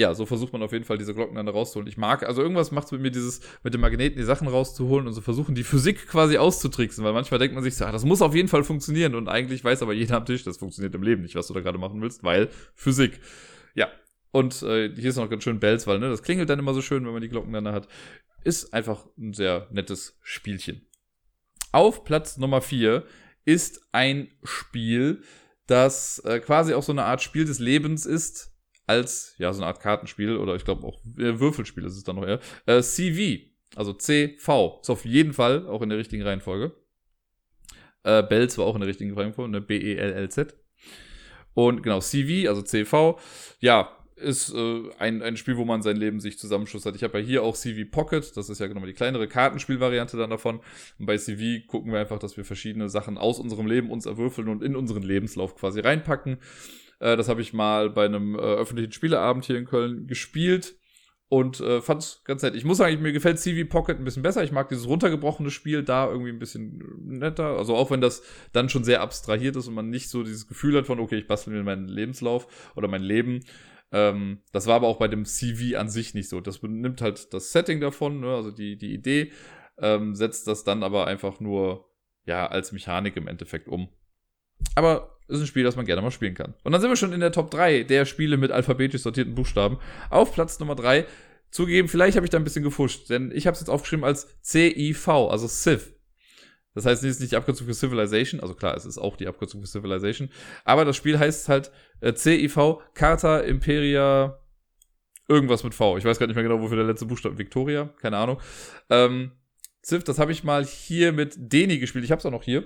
ja, so versucht man auf jeden Fall diese Glocken dann rauszuholen. Ich mag, also irgendwas macht es mit mir dieses, mit dem Magneten die Sachen rauszuholen und so versuchen, die Physik quasi auszutricksen, weil manchmal denkt man sich so, ah, das muss auf jeden Fall funktionieren und eigentlich weiß aber jeder am Tisch, das funktioniert im Leben nicht, was du da gerade machen willst, weil Physik. Ja. Und äh, hier ist noch ganz schön Bells, weil ne, das klingelt dann immer so schön, wenn man die Glocken dann da hat. Ist einfach ein sehr nettes Spielchen. Auf Platz Nummer 4 ist ein Spiel, das äh, quasi auch so eine Art Spiel des Lebens ist, als, ja, so eine Art Kartenspiel oder ich glaube auch äh, Würfelspiel ist es dann noch eher. Äh, CV, also CV, ist auf jeden Fall auch in der richtigen Reihenfolge. Äh, Bells war auch in der richtigen Reihenfolge, ne? B-E-L-L-Z. Und genau, CV, also CV, ja, ist äh, ein, ein Spiel, wo man sein Leben sich zusammenschluss hat. Ich habe ja hier auch CV Pocket, das ist ja genau die kleinere Kartenspielvariante dann davon. Und bei CV gucken wir einfach, dass wir verschiedene Sachen aus unserem Leben uns erwürfeln und in unseren Lebenslauf quasi reinpacken. Äh, das habe ich mal bei einem äh, öffentlichen Spieleabend hier in Köln gespielt und äh, fand ganz nett. Ich muss sagen, mir gefällt CV Pocket ein bisschen besser. Ich mag dieses runtergebrochene Spiel da irgendwie ein bisschen netter. Also auch wenn das dann schon sehr abstrahiert ist und man nicht so dieses Gefühl hat von, okay, ich bastel mir meinen Lebenslauf oder mein Leben. Ähm, das war aber auch bei dem CV an sich nicht so. Das nimmt halt das Setting davon, ne, also die, die Idee, ähm, setzt das dann aber einfach nur ja als Mechanik im Endeffekt um. Aber ist ein Spiel, das man gerne mal spielen kann. Und dann sind wir schon in der Top 3 der Spiele mit alphabetisch sortierten Buchstaben. Auf Platz Nummer 3. Zugegeben, vielleicht habe ich da ein bisschen gefuscht, denn ich habe es jetzt aufgeschrieben als CIV, also Civ. Das heißt, es ist nicht die Abkürzung für Civilization, also klar, es ist auch die Abkürzung für Civilization, aber das Spiel heißt halt äh, CIV, Carta Imperia, irgendwas mit V. Ich weiß gar nicht mehr genau, wofür der letzte Buchstabe, Victoria, keine Ahnung. Ähm, Civ, das habe ich mal hier mit Deni gespielt, ich habe es auch noch hier.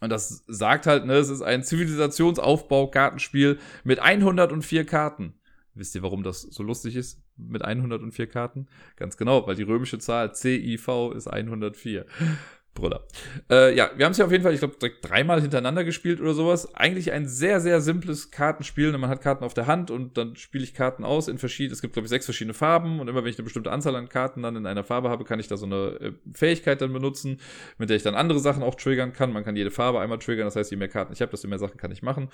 Und das sagt halt, ne, es ist ein Zivilisationsaufbau-Kartenspiel mit 104 Karten. Wisst ihr, warum das so lustig ist mit 104 Karten? Ganz genau, weil die römische Zahl CIV ist 104. Brüller. Äh, ja, wir haben es ja auf jeden Fall, ich glaube, dreimal hintereinander gespielt oder sowas. Eigentlich ein sehr, sehr simples Kartenspiel. Man hat Karten auf der Hand und dann spiele ich Karten aus in verschiedenen, es gibt, glaube ich, sechs verschiedene Farben und immer wenn ich eine bestimmte Anzahl an Karten dann in einer Farbe habe, kann ich da so eine äh, Fähigkeit dann benutzen, mit der ich dann andere Sachen auch triggern kann. Man kann jede Farbe einmal triggern, das heißt, je mehr Karten ich habe, desto mehr Sachen kann ich machen.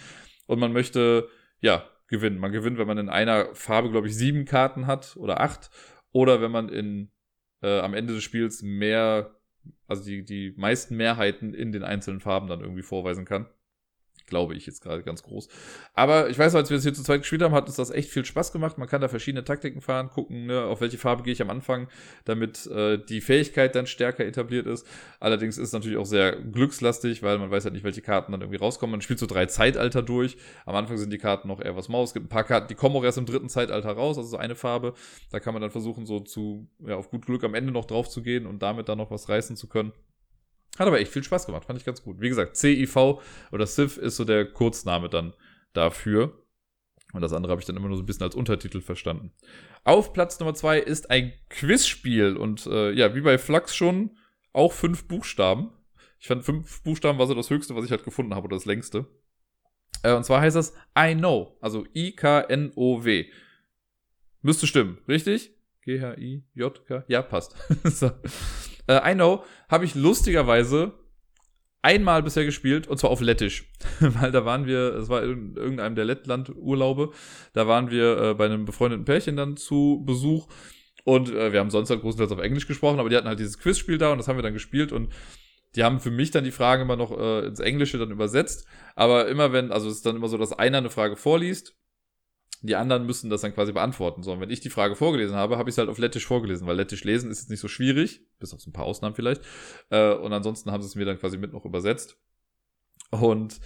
Und man möchte, ja, gewinnen. Man gewinnt, wenn man in einer Farbe, glaube ich, sieben Karten hat oder acht. Oder wenn man in äh, am Ende des Spiels mehr also die, die meisten Mehrheiten in den einzelnen Farben dann irgendwie vorweisen kann. Glaube ich jetzt gerade ganz groß. Aber ich weiß, als wir es hier zu zweit gespielt haben, hat uns das echt viel Spaß gemacht. Man kann da verschiedene Taktiken fahren, gucken, ne, auf welche Farbe gehe ich am Anfang, damit äh, die Fähigkeit dann stärker etabliert ist. Allerdings ist es natürlich auch sehr glückslastig, weil man weiß ja nicht, welche Karten dann irgendwie rauskommen. Man spielt so drei Zeitalter durch. Am Anfang sind die Karten noch eher was Maus. Es gibt ein paar Karten, die kommen auch erst im dritten Zeitalter raus, also so eine Farbe. Da kann man dann versuchen, so zu, ja, auf gut Glück am Ende noch drauf zu gehen und damit dann noch was reißen zu können. Hat aber echt viel Spaß gemacht, fand ich ganz gut. Wie gesagt, CIV oder CIV ist so der Kurzname dann dafür. Und das andere habe ich dann immer nur so ein bisschen als Untertitel verstanden. Auf Platz Nummer zwei ist ein Quizspiel. Und äh, ja, wie bei Flux schon, auch fünf Buchstaben. Ich fand fünf Buchstaben war so das höchste, was ich halt gefunden habe, oder das längste. Äh, und zwar heißt das I know, also I-K-N-O-W. Müsste stimmen, richtig? G-H-I-J-K? Ja, passt. so. Äh, I Know habe ich lustigerweise einmal bisher gespielt und zwar auf Lettisch, weil da waren wir, es war in irgendeinem der Lettland-Urlaube, da waren wir äh, bei einem befreundeten Pärchen dann zu Besuch. Und äh, wir haben sonst halt großenteils auf Englisch gesprochen, aber die hatten halt dieses Quizspiel da und das haben wir dann gespielt. Und die haben für mich dann die Fragen immer noch äh, ins Englische dann übersetzt. Aber immer wenn, also es ist dann immer so, dass einer eine Frage vorliest, die anderen müssen das dann quasi beantworten. So, und wenn ich die Frage vorgelesen habe, habe ich es halt auf Lettisch vorgelesen, weil Lettisch lesen ist jetzt nicht so schwierig, bis auf so ein paar Ausnahmen vielleicht. Äh, und ansonsten haben sie es mir dann quasi mit noch übersetzt. Und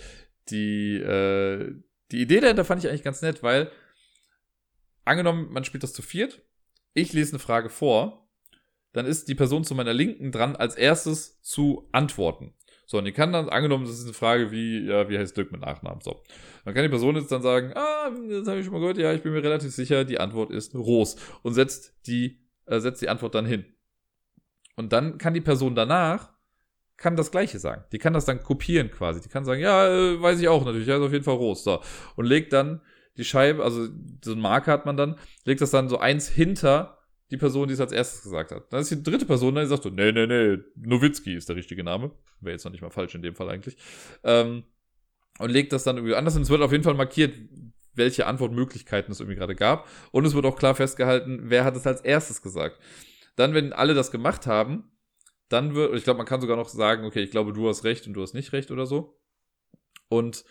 die, äh, die Idee dahinter fand ich eigentlich ganz nett, weil angenommen, man spielt das zu viert, ich lese eine Frage vor dann ist die Person zu meiner Linken dran, als erstes zu antworten. So, und die kann dann, angenommen, das ist eine Frage wie, ja, wie heißt Dirk mit Nachnamen? So. Dann kann die Person jetzt dann sagen, ah, das habe ich schon mal gehört, ja, ich bin mir relativ sicher, die Antwort ist Ros. Und setzt die, äh, setzt die Antwort dann hin. Und dann kann die Person danach, kann das Gleiche sagen. Die kann das dann kopieren quasi. Die kann sagen, ja, äh, weiß ich auch natürlich, ja, ist auf jeden Fall Ros. So. Und legt dann die Scheibe, also so ein Marker hat man dann, legt das dann so eins hinter die Person, die es als erstes gesagt hat. Dann ist die dritte Person, die sagt so, nee, nee, nee, Nowitzki ist der richtige Name. Wäre jetzt noch nicht mal falsch in dem Fall eigentlich. Ähm, und legt das dann irgendwie anders und es wird auf jeden Fall markiert, welche Antwortmöglichkeiten es irgendwie gerade gab. Und es wird auch klar festgehalten, wer hat es als erstes gesagt. Dann, wenn alle das gemacht haben, dann wird, ich glaube, man kann sogar noch sagen, okay, ich glaube, du hast recht und du hast nicht recht oder so. Und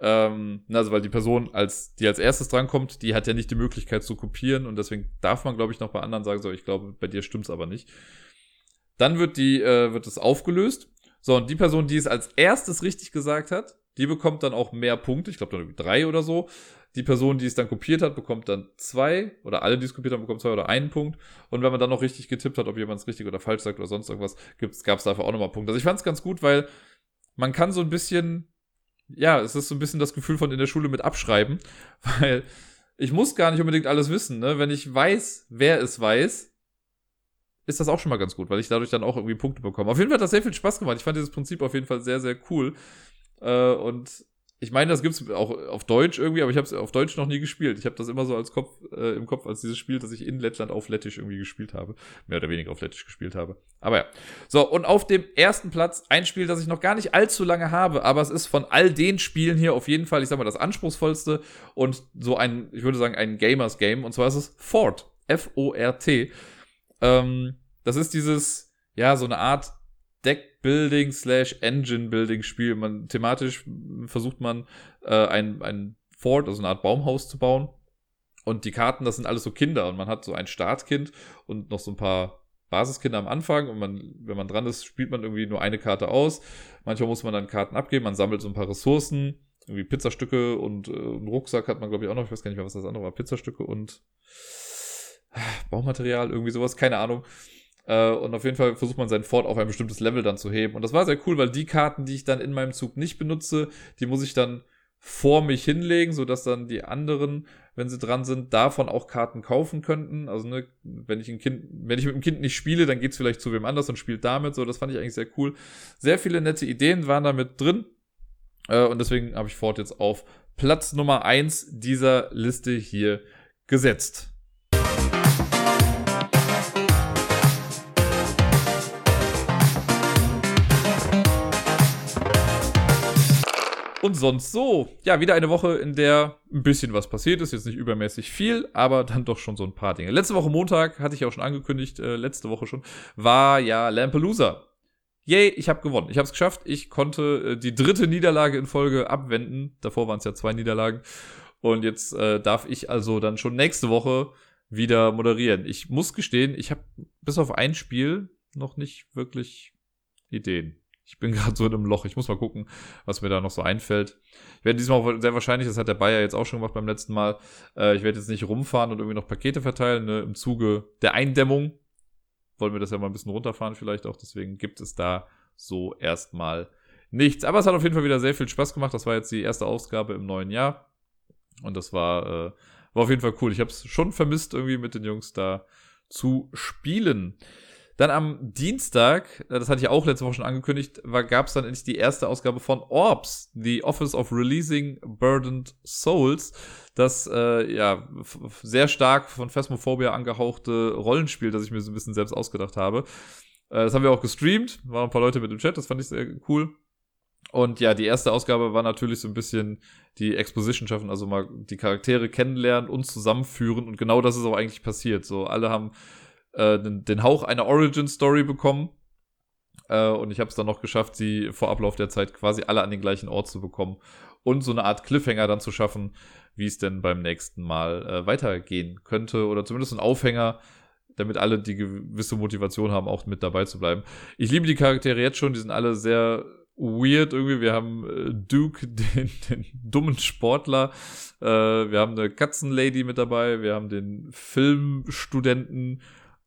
ähm, also weil die Person, als die als erstes drankommt, die hat ja nicht die Möglichkeit zu kopieren und deswegen darf man, glaube ich, noch bei anderen sagen, so, ich glaube, bei dir stimmt's aber nicht. Dann wird die, äh, wird es aufgelöst. So, und die Person, die es als erstes richtig gesagt hat, die bekommt dann auch mehr Punkte, ich glaube dann drei oder so. Die Person, die es dann kopiert hat, bekommt dann zwei, oder alle, die es kopiert haben, bekommen zwei oder einen Punkt. Und wenn man dann noch richtig getippt hat, ob jemand es richtig oder falsch sagt oder sonst irgendwas, gab es dafür auch nochmal Punkte. Also ich fand es ganz gut, weil man kann so ein bisschen ja, es ist so ein bisschen das Gefühl von in der Schule mit abschreiben, weil ich muss gar nicht unbedingt alles wissen, ne? Wenn ich weiß, wer es weiß, ist das auch schon mal ganz gut, weil ich dadurch dann auch irgendwie Punkte bekomme. Auf jeden Fall hat das sehr viel Spaß gemacht. Ich fand dieses Prinzip auf jeden Fall sehr, sehr cool. Äh, und ich meine, das gibt's auch auf Deutsch irgendwie, aber ich habe es auf Deutsch noch nie gespielt. Ich habe das immer so als Kopf äh, im Kopf als dieses Spiel, das ich in Lettland auf Lettisch irgendwie gespielt habe, mehr oder weniger auf Lettisch gespielt habe. Aber ja. So, und auf dem ersten Platz ein Spiel, das ich noch gar nicht allzu lange habe, aber es ist von all den Spielen hier auf jeden Fall, ich sag mal, das anspruchsvollste und so ein, ich würde sagen, ein Gamers Game und zwar ist es Fort, F O R T. Ähm, das ist dieses ja, so eine Art Deckbuilding slash Engine Building Spiel. Man, thematisch versucht man äh, ein, ein Fort, also eine Art Baumhaus zu bauen. Und die Karten, das sind alles so Kinder. Und man hat so ein Startkind und noch so ein paar Basiskinder am Anfang. Und man, wenn man dran ist, spielt man irgendwie nur eine Karte aus. Manchmal muss man dann Karten abgeben. Man sammelt so ein paar Ressourcen. Irgendwie Pizzastücke und äh, einen Rucksack hat man, glaube ich, auch noch. Ich weiß gar nicht mehr, was das andere war. Pizzastücke und Baumaterial, irgendwie sowas. Keine Ahnung. Äh, und auf jeden Fall versucht man seinen Fort auf ein bestimmtes Level dann zu heben. Und das war sehr cool, weil die Karten, die ich dann in meinem Zug nicht benutze, die muss ich dann vor mich hinlegen, sodass dann die anderen, wenn sie dran sind, davon auch Karten kaufen könnten. Also, ne, wenn ich ein Kind, wenn ich mit dem Kind nicht spiele, dann geht's vielleicht zu wem anders und spielt damit. So, das fand ich eigentlich sehr cool. Sehr viele nette Ideen waren damit drin. Äh, und deswegen habe ich Fort jetzt auf Platz Nummer eins dieser Liste hier gesetzt. Und sonst so. Ja, wieder eine Woche, in der ein bisschen was passiert ist. Jetzt nicht übermäßig viel, aber dann doch schon so ein paar Dinge. Letzte Woche Montag, hatte ich auch schon angekündigt, äh, letzte Woche schon, war ja Lampelusa. Yay, ich habe gewonnen. Ich habe es geschafft. Ich konnte äh, die dritte Niederlage in Folge abwenden. Davor waren es ja zwei Niederlagen. Und jetzt äh, darf ich also dann schon nächste Woche wieder moderieren. Ich muss gestehen, ich habe bis auf ein Spiel noch nicht wirklich Ideen. Ich bin gerade so in einem Loch. Ich muss mal gucken, was mir da noch so einfällt. Ich werde diesmal sehr wahrscheinlich, das hat der Bayer jetzt auch schon gemacht beim letzten Mal, äh, ich werde jetzt nicht rumfahren und irgendwie noch Pakete verteilen. Ne? Im Zuge der Eindämmung wollen wir das ja mal ein bisschen runterfahren vielleicht auch. Deswegen gibt es da so erstmal nichts. Aber es hat auf jeden Fall wieder sehr viel Spaß gemacht. Das war jetzt die erste Ausgabe im neuen Jahr. Und das war, äh, war auf jeden Fall cool. Ich habe es schon vermisst, irgendwie mit den Jungs da zu spielen. Dann am Dienstag, äh, das hatte ich auch letzte Woche schon angekündigt, gab es dann endlich die erste Ausgabe von Orbs, The Office of Releasing Burdened Souls. Das äh, ja sehr stark von Phasmophobia angehauchte Rollenspiel, das ich mir so ein bisschen selbst ausgedacht habe. Äh, das haben wir auch gestreamt, waren ein paar Leute mit im Chat, das fand ich sehr cool. Und ja, die erste Ausgabe war natürlich so ein bisschen die Exposition schaffen, also mal die Charaktere kennenlernen und zusammenführen. Und genau das ist auch eigentlich passiert. So, alle haben äh, den, den Hauch einer Origin-Story bekommen. Äh, und ich habe es dann noch geschafft, sie vor Ablauf der Zeit quasi alle an den gleichen Ort zu bekommen und so eine Art Cliffhanger dann zu schaffen, wie es denn beim nächsten Mal äh, weitergehen könnte oder zumindest ein Aufhänger, damit alle die gewisse Motivation haben, auch mit dabei zu bleiben. Ich liebe die Charaktere jetzt schon, die sind alle sehr weird irgendwie. Wir haben äh, Duke, den, den dummen Sportler. Äh, wir haben eine Katzenlady mit dabei. Wir haben den Filmstudenten.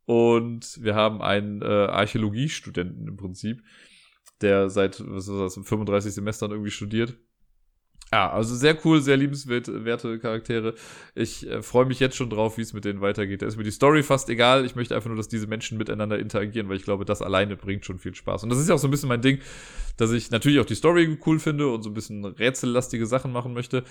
Und wir haben einen äh, Archäologiestudenten im Prinzip, der seit was ist das, 35 Semestern irgendwie studiert. Ja, also sehr cool, sehr liebenswerte Charaktere. Ich äh, freue mich jetzt schon drauf, wie es mit denen weitergeht. Da ist mir die Story fast egal. Ich möchte einfach nur, dass diese Menschen miteinander interagieren, weil ich glaube, das alleine bringt schon viel Spaß. Und das ist ja auch so ein bisschen mein Ding, dass ich natürlich auch die Story cool finde und so ein bisschen rätsellastige Sachen machen möchte.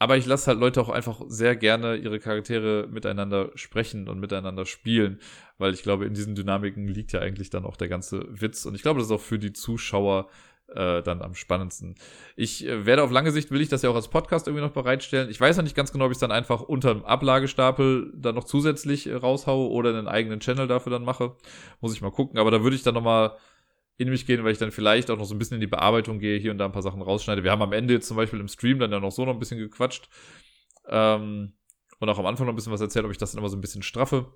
Aber ich lasse halt Leute auch einfach sehr gerne ihre Charaktere miteinander sprechen und miteinander spielen, weil ich glaube, in diesen Dynamiken liegt ja eigentlich dann auch der ganze Witz. Und ich glaube, das ist auch für die Zuschauer äh, dann am spannendsten. Ich äh, werde auf lange Sicht, will ich das ja auch als Podcast irgendwie noch bereitstellen. Ich weiß noch nicht ganz genau, ob ich es dann einfach unter dem Ablagestapel dann noch zusätzlich äh, raushaue oder einen eigenen Channel dafür dann mache. Muss ich mal gucken. Aber da würde ich dann nochmal in mich gehen, weil ich dann vielleicht auch noch so ein bisschen in die Bearbeitung gehe, hier und da ein paar Sachen rausschneide. Wir haben am Ende jetzt zum Beispiel im Stream dann ja noch so noch ein bisschen gequatscht. Ähm, und auch am Anfang noch ein bisschen was erzählt, ob ich das dann immer so ein bisschen straffe.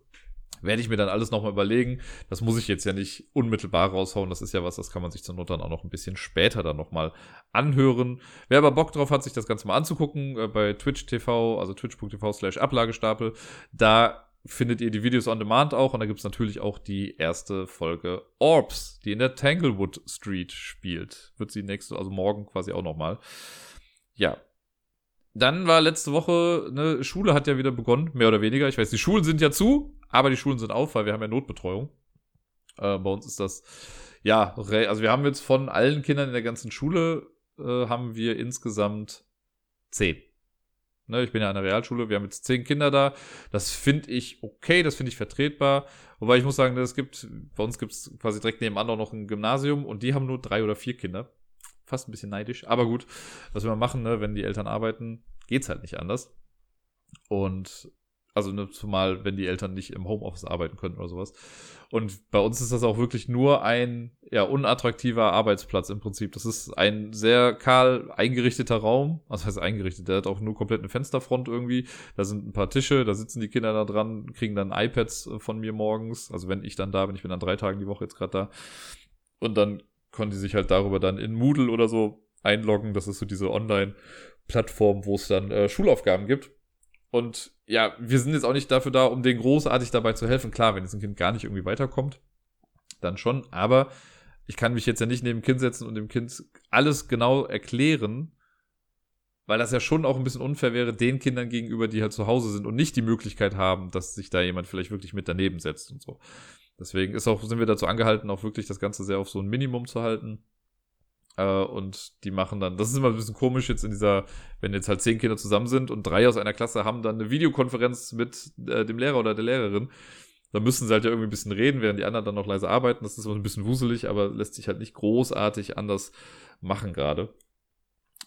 Werde ich mir dann alles nochmal überlegen. Das muss ich jetzt ja nicht unmittelbar raushauen. Das ist ja was, das kann man sich zur Not dann auch noch ein bisschen später dann nochmal anhören. Wer aber Bock drauf hat, sich das Ganze mal anzugucken, äh, bei Twitch TV, also twitch.tv slash Ablagestapel, da findet ihr die Videos on Demand auch und da gibt es natürlich auch die erste Folge Orbs, die in der Tanglewood Street spielt. Wird sie nächste, also morgen quasi auch nochmal. Ja. Dann war letzte Woche, ne, Schule hat ja wieder begonnen, mehr oder weniger. Ich weiß, die Schulen sind ja zu, aber die Schulen sind auf, weil wir haben ja Notbetreuung. Äh, bei uns ist das, ja, also wir haben jetzt von allen Kindern in der ganzen Schule, äh, haben wir insgesamt zehn. Ne, ich bin ja an der Realschule, wir haben jetzt zehn Kinder da. Das finde ich okay, das finde ich vertretbar. Wobei ich muss sagen, es gibt, bei uns gibt es quasi direkt nebenan auch noch ein Gymnasium und die haben nur drei oder vier Kinder. Fast ein bisschen neidisch, aber gut, was wir machen, ne, wenn die Eltern arbeiten, geht's halt nicht anders. Und also ne, zumal, wenn die Eltern nicht im Homeoffice arbeiten können oder sowas. Und bei uns ist das auch wirklich nur ein ja, unattraktiver Arbeitsplatz im Prinzip. Das ist ein sehr kahl eingerichteter Raum. Was heißt eingerichtet? Der hat auch nur komplett eine Fensterfront irgendwie. Da sind ein paar Tische, da sitzen die Kinder da dran, kriegen dann iPads äh, von mir morgens. Also wenn ich dann da bin, ich bin dann drei Tage die Woche jetzt gerade da. Und dann konnten die sich halt darüber dann in Moodle oder so einloggen. Das ist so diese Online-Plattform, wo es dann äh, Schulaufgaben gibt. Und ja, wir sind jetzt auch nicht dafür da, um denen großartig dabei zu helfen. Klar, wenn jetzt ein Kind gar nicht irgendwie weiterkommt, dann schon. Aber ich kann mich jetzt ja nicht neben dem Kind setzen und dem Kind alles genau erklären, weil das ja schon auch ein bisschen unfair wäre den Kindern gegenüber, die halt zu Hause sind und nicht die Möglichkeit haben, dass sich da jemand vielleicht wirklich mit daneben setzt und so. Deswegen ist auch, sind wir dazu angehalten, auch wirklich das Ganze sehr auf so ein Minimum zu halten. Äh, und die machen dann, das ist immer ein bisschen komisch jetzt in dieser, wenn jetzt halt zehn Kinder zusammen sind und drei aus einer Klasse haben dann eine Videokonferenz mit äh, dem Lehrer oder der Lehrerin. Da müssen sie halt ja irgendwie ein bisschen reden, während die anderen dann noch leise arbeiten. Das ist immer ein bisschen wuselig, aber lässt sich halt nicht großartig anders machen gerade.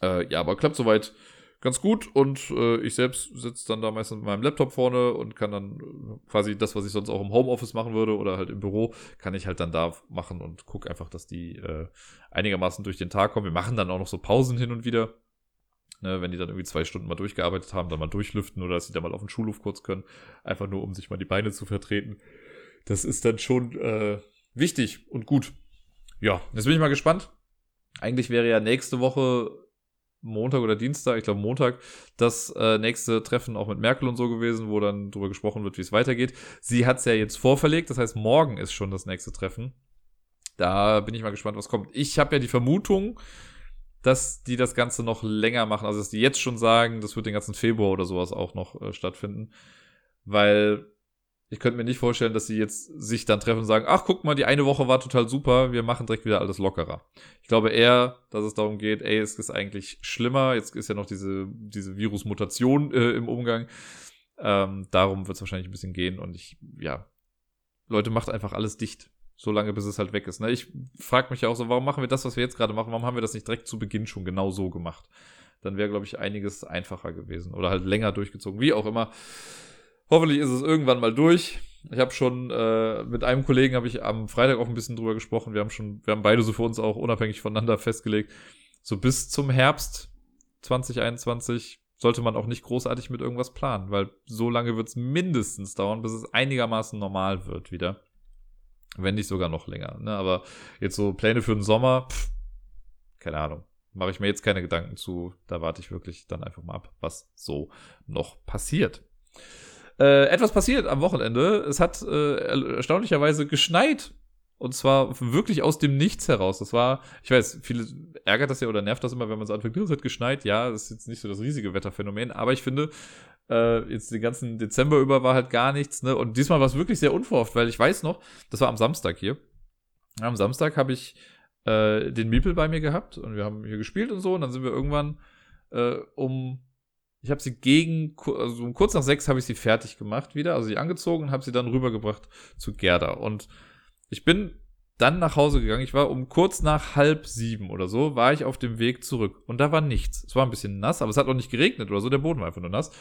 Äh, ja, aber klappt soweit ganz gut und äh, ich selbst sitze dann da meistens mit meinem Laptop vorne und kann dann äh, quasi das, was ich sonst auch im Homeoffice machen würde oder halt im Büro, kann ich halt dann da machen und gucke einfach, dass die äh, einigermaßen durch den Tag kommen. Wir machen dann auch noch so Pausen hin und wieder. Ne, wenn die dann irgendwie zwei Stunden mal durchgearbeitet haben, dann mal durchlüften oder dass sie dann mal auf den Schulhof kurz können, einfach nur um sich mal die Beine zu vertreten. Das ist dann schon äh, wichtig und gut. Ja, jetzt bin ich mal gespannt. Eigentlich wäre ja nächste Woche Montag oder Dienstag, ich glaube Montag, das äh, nächste Treffen auch mit Merkel und so gewesen, wo dann darüber gesprochen wird, wie es weitergeht. Sie hat es ja jetzt vorverlegt, das heißt, morgen ist schon das nächste Treffen. Da bin ich mal gespannt, was kommt. Ich habe ja die Vermutung, dass die das Ganze noch länger machen, also dass die jetzt schon sagen, das wird den ganzen Februar oder sowas auch noch äh, stattfinden. Weil ich könnte mir nicht vorstellen, dass sie jetzt sich dann treffen und sagen, ach, guck mal, die eine Woche war total super, wir machen direkt wieder alles lockerer. Ich glaube eher, dass es darum geht, ey, es ist eigentlich schlimmer, jetzt ist ja noch diese, diese Virusmutation äh, im Umgang. Ähm, darum wird es wahrscheinlich ein bisschen gehen und ich, ja, Leute, macht einfach alles dicht, solange bis es halt weg ist. Ne? Ich frage mich ja auch so, warum machen wir das, was wir jetzt gerade machen, warum haben wir das nicht direkt zu Beginn schon genau so gemacht? Dann wäre, glaube ich, einiges einfacher gewesen oder halt länger durchgezogen, wie auch immer. Hoffentlich ist es irgendwann mal durch. Ich habe schon äh, mit einem Kollegen habe ich am Freitag auch ein bisschen drüber gesprochen. Wir haben schon, wir haben beide so für uns auch unabhängig voneinander festgelegt, so bis zum Herbst 2021 sollte man auch nicht großartig mit irgendwas planen, weil so lange wird es mindestens dauern, bis es einigermaßen normal wird wieder. Wenn nicht sogar noch länger. Ne? Aber jetzt so Pläne für den Sommer, pff, keine Ahnung. Mache ich mir jetzt keine Gedanken zu. Da warte ich wirklich dann einfach mal ab, was so noch passiert. Äh, etwas passiert am Wochenende. Es hat äh, erstaunlicherweise geschneit und zwar wirklich aus dem Nichts heraus. Das war, ich weiß, viele ärgert das ja oder nervt das immer, wenn man so anfängt, es hat geschneit. Ja, das ist jetzt nicht so das riesige Wetterphänomen, aber ich finde, äh, jetzt den ganzen Dezember über war halt gar nichts, ne? Und diesmal war es wirklich sehr unverhofft, weil ich weiß noch, das war am Samstag hier. Am Samstag habe ich äh, den Miepel bei mir gehabt und wir haben hier gespielt und so. Und dann sind wir irgendwann äh, um ich habe sie gegen, also um kurz nach sechs habe ich sie fertig gemacht wieder, also sie angezogen und habe sie dann rübergebracht zu Gerda. Und ich bin dann nach Hause gegangen. Ich war um kurz nach halb sieben oder so, war ich auf dem Weg zurück. Und da war nichts. Es war ein bisschen nass, aber es hat auch nicht geregnet oder so. Der Boden war einfach nur nass.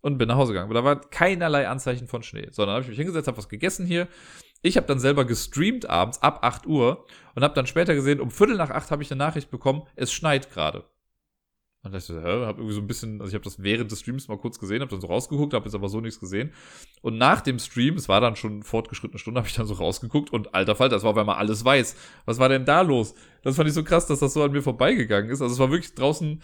Und bin nach Hause gegangen. Aber da war keinerlei Anzeichen von Schnee. Sondern habe ich mich hingesetzt, habe was gegessen hier. Ich habe dann selber gestreamt abends ab 8 Uhr und habe dann später gesehen, um Viertel nach acht habe ich eine Nachricht bekommen, es schneit gerade. Und da ich so, hä, hab irgendwie so ein bisschen, also ich habe das während des Streams mal kurz gesehen, habe dann so rausgeguckt, habe jetzt aber so nichts gesehen. Und nach dem Stream, es war dann schon fortgeschrittene Stunde, habe ich dann so rausgeguckt und alter Fall, das war auf einmal alles weiß. Was war denn da los? Das fand ich so krass, dass das so an mir vorbeigegangen ist. Also es war wirklich draußen,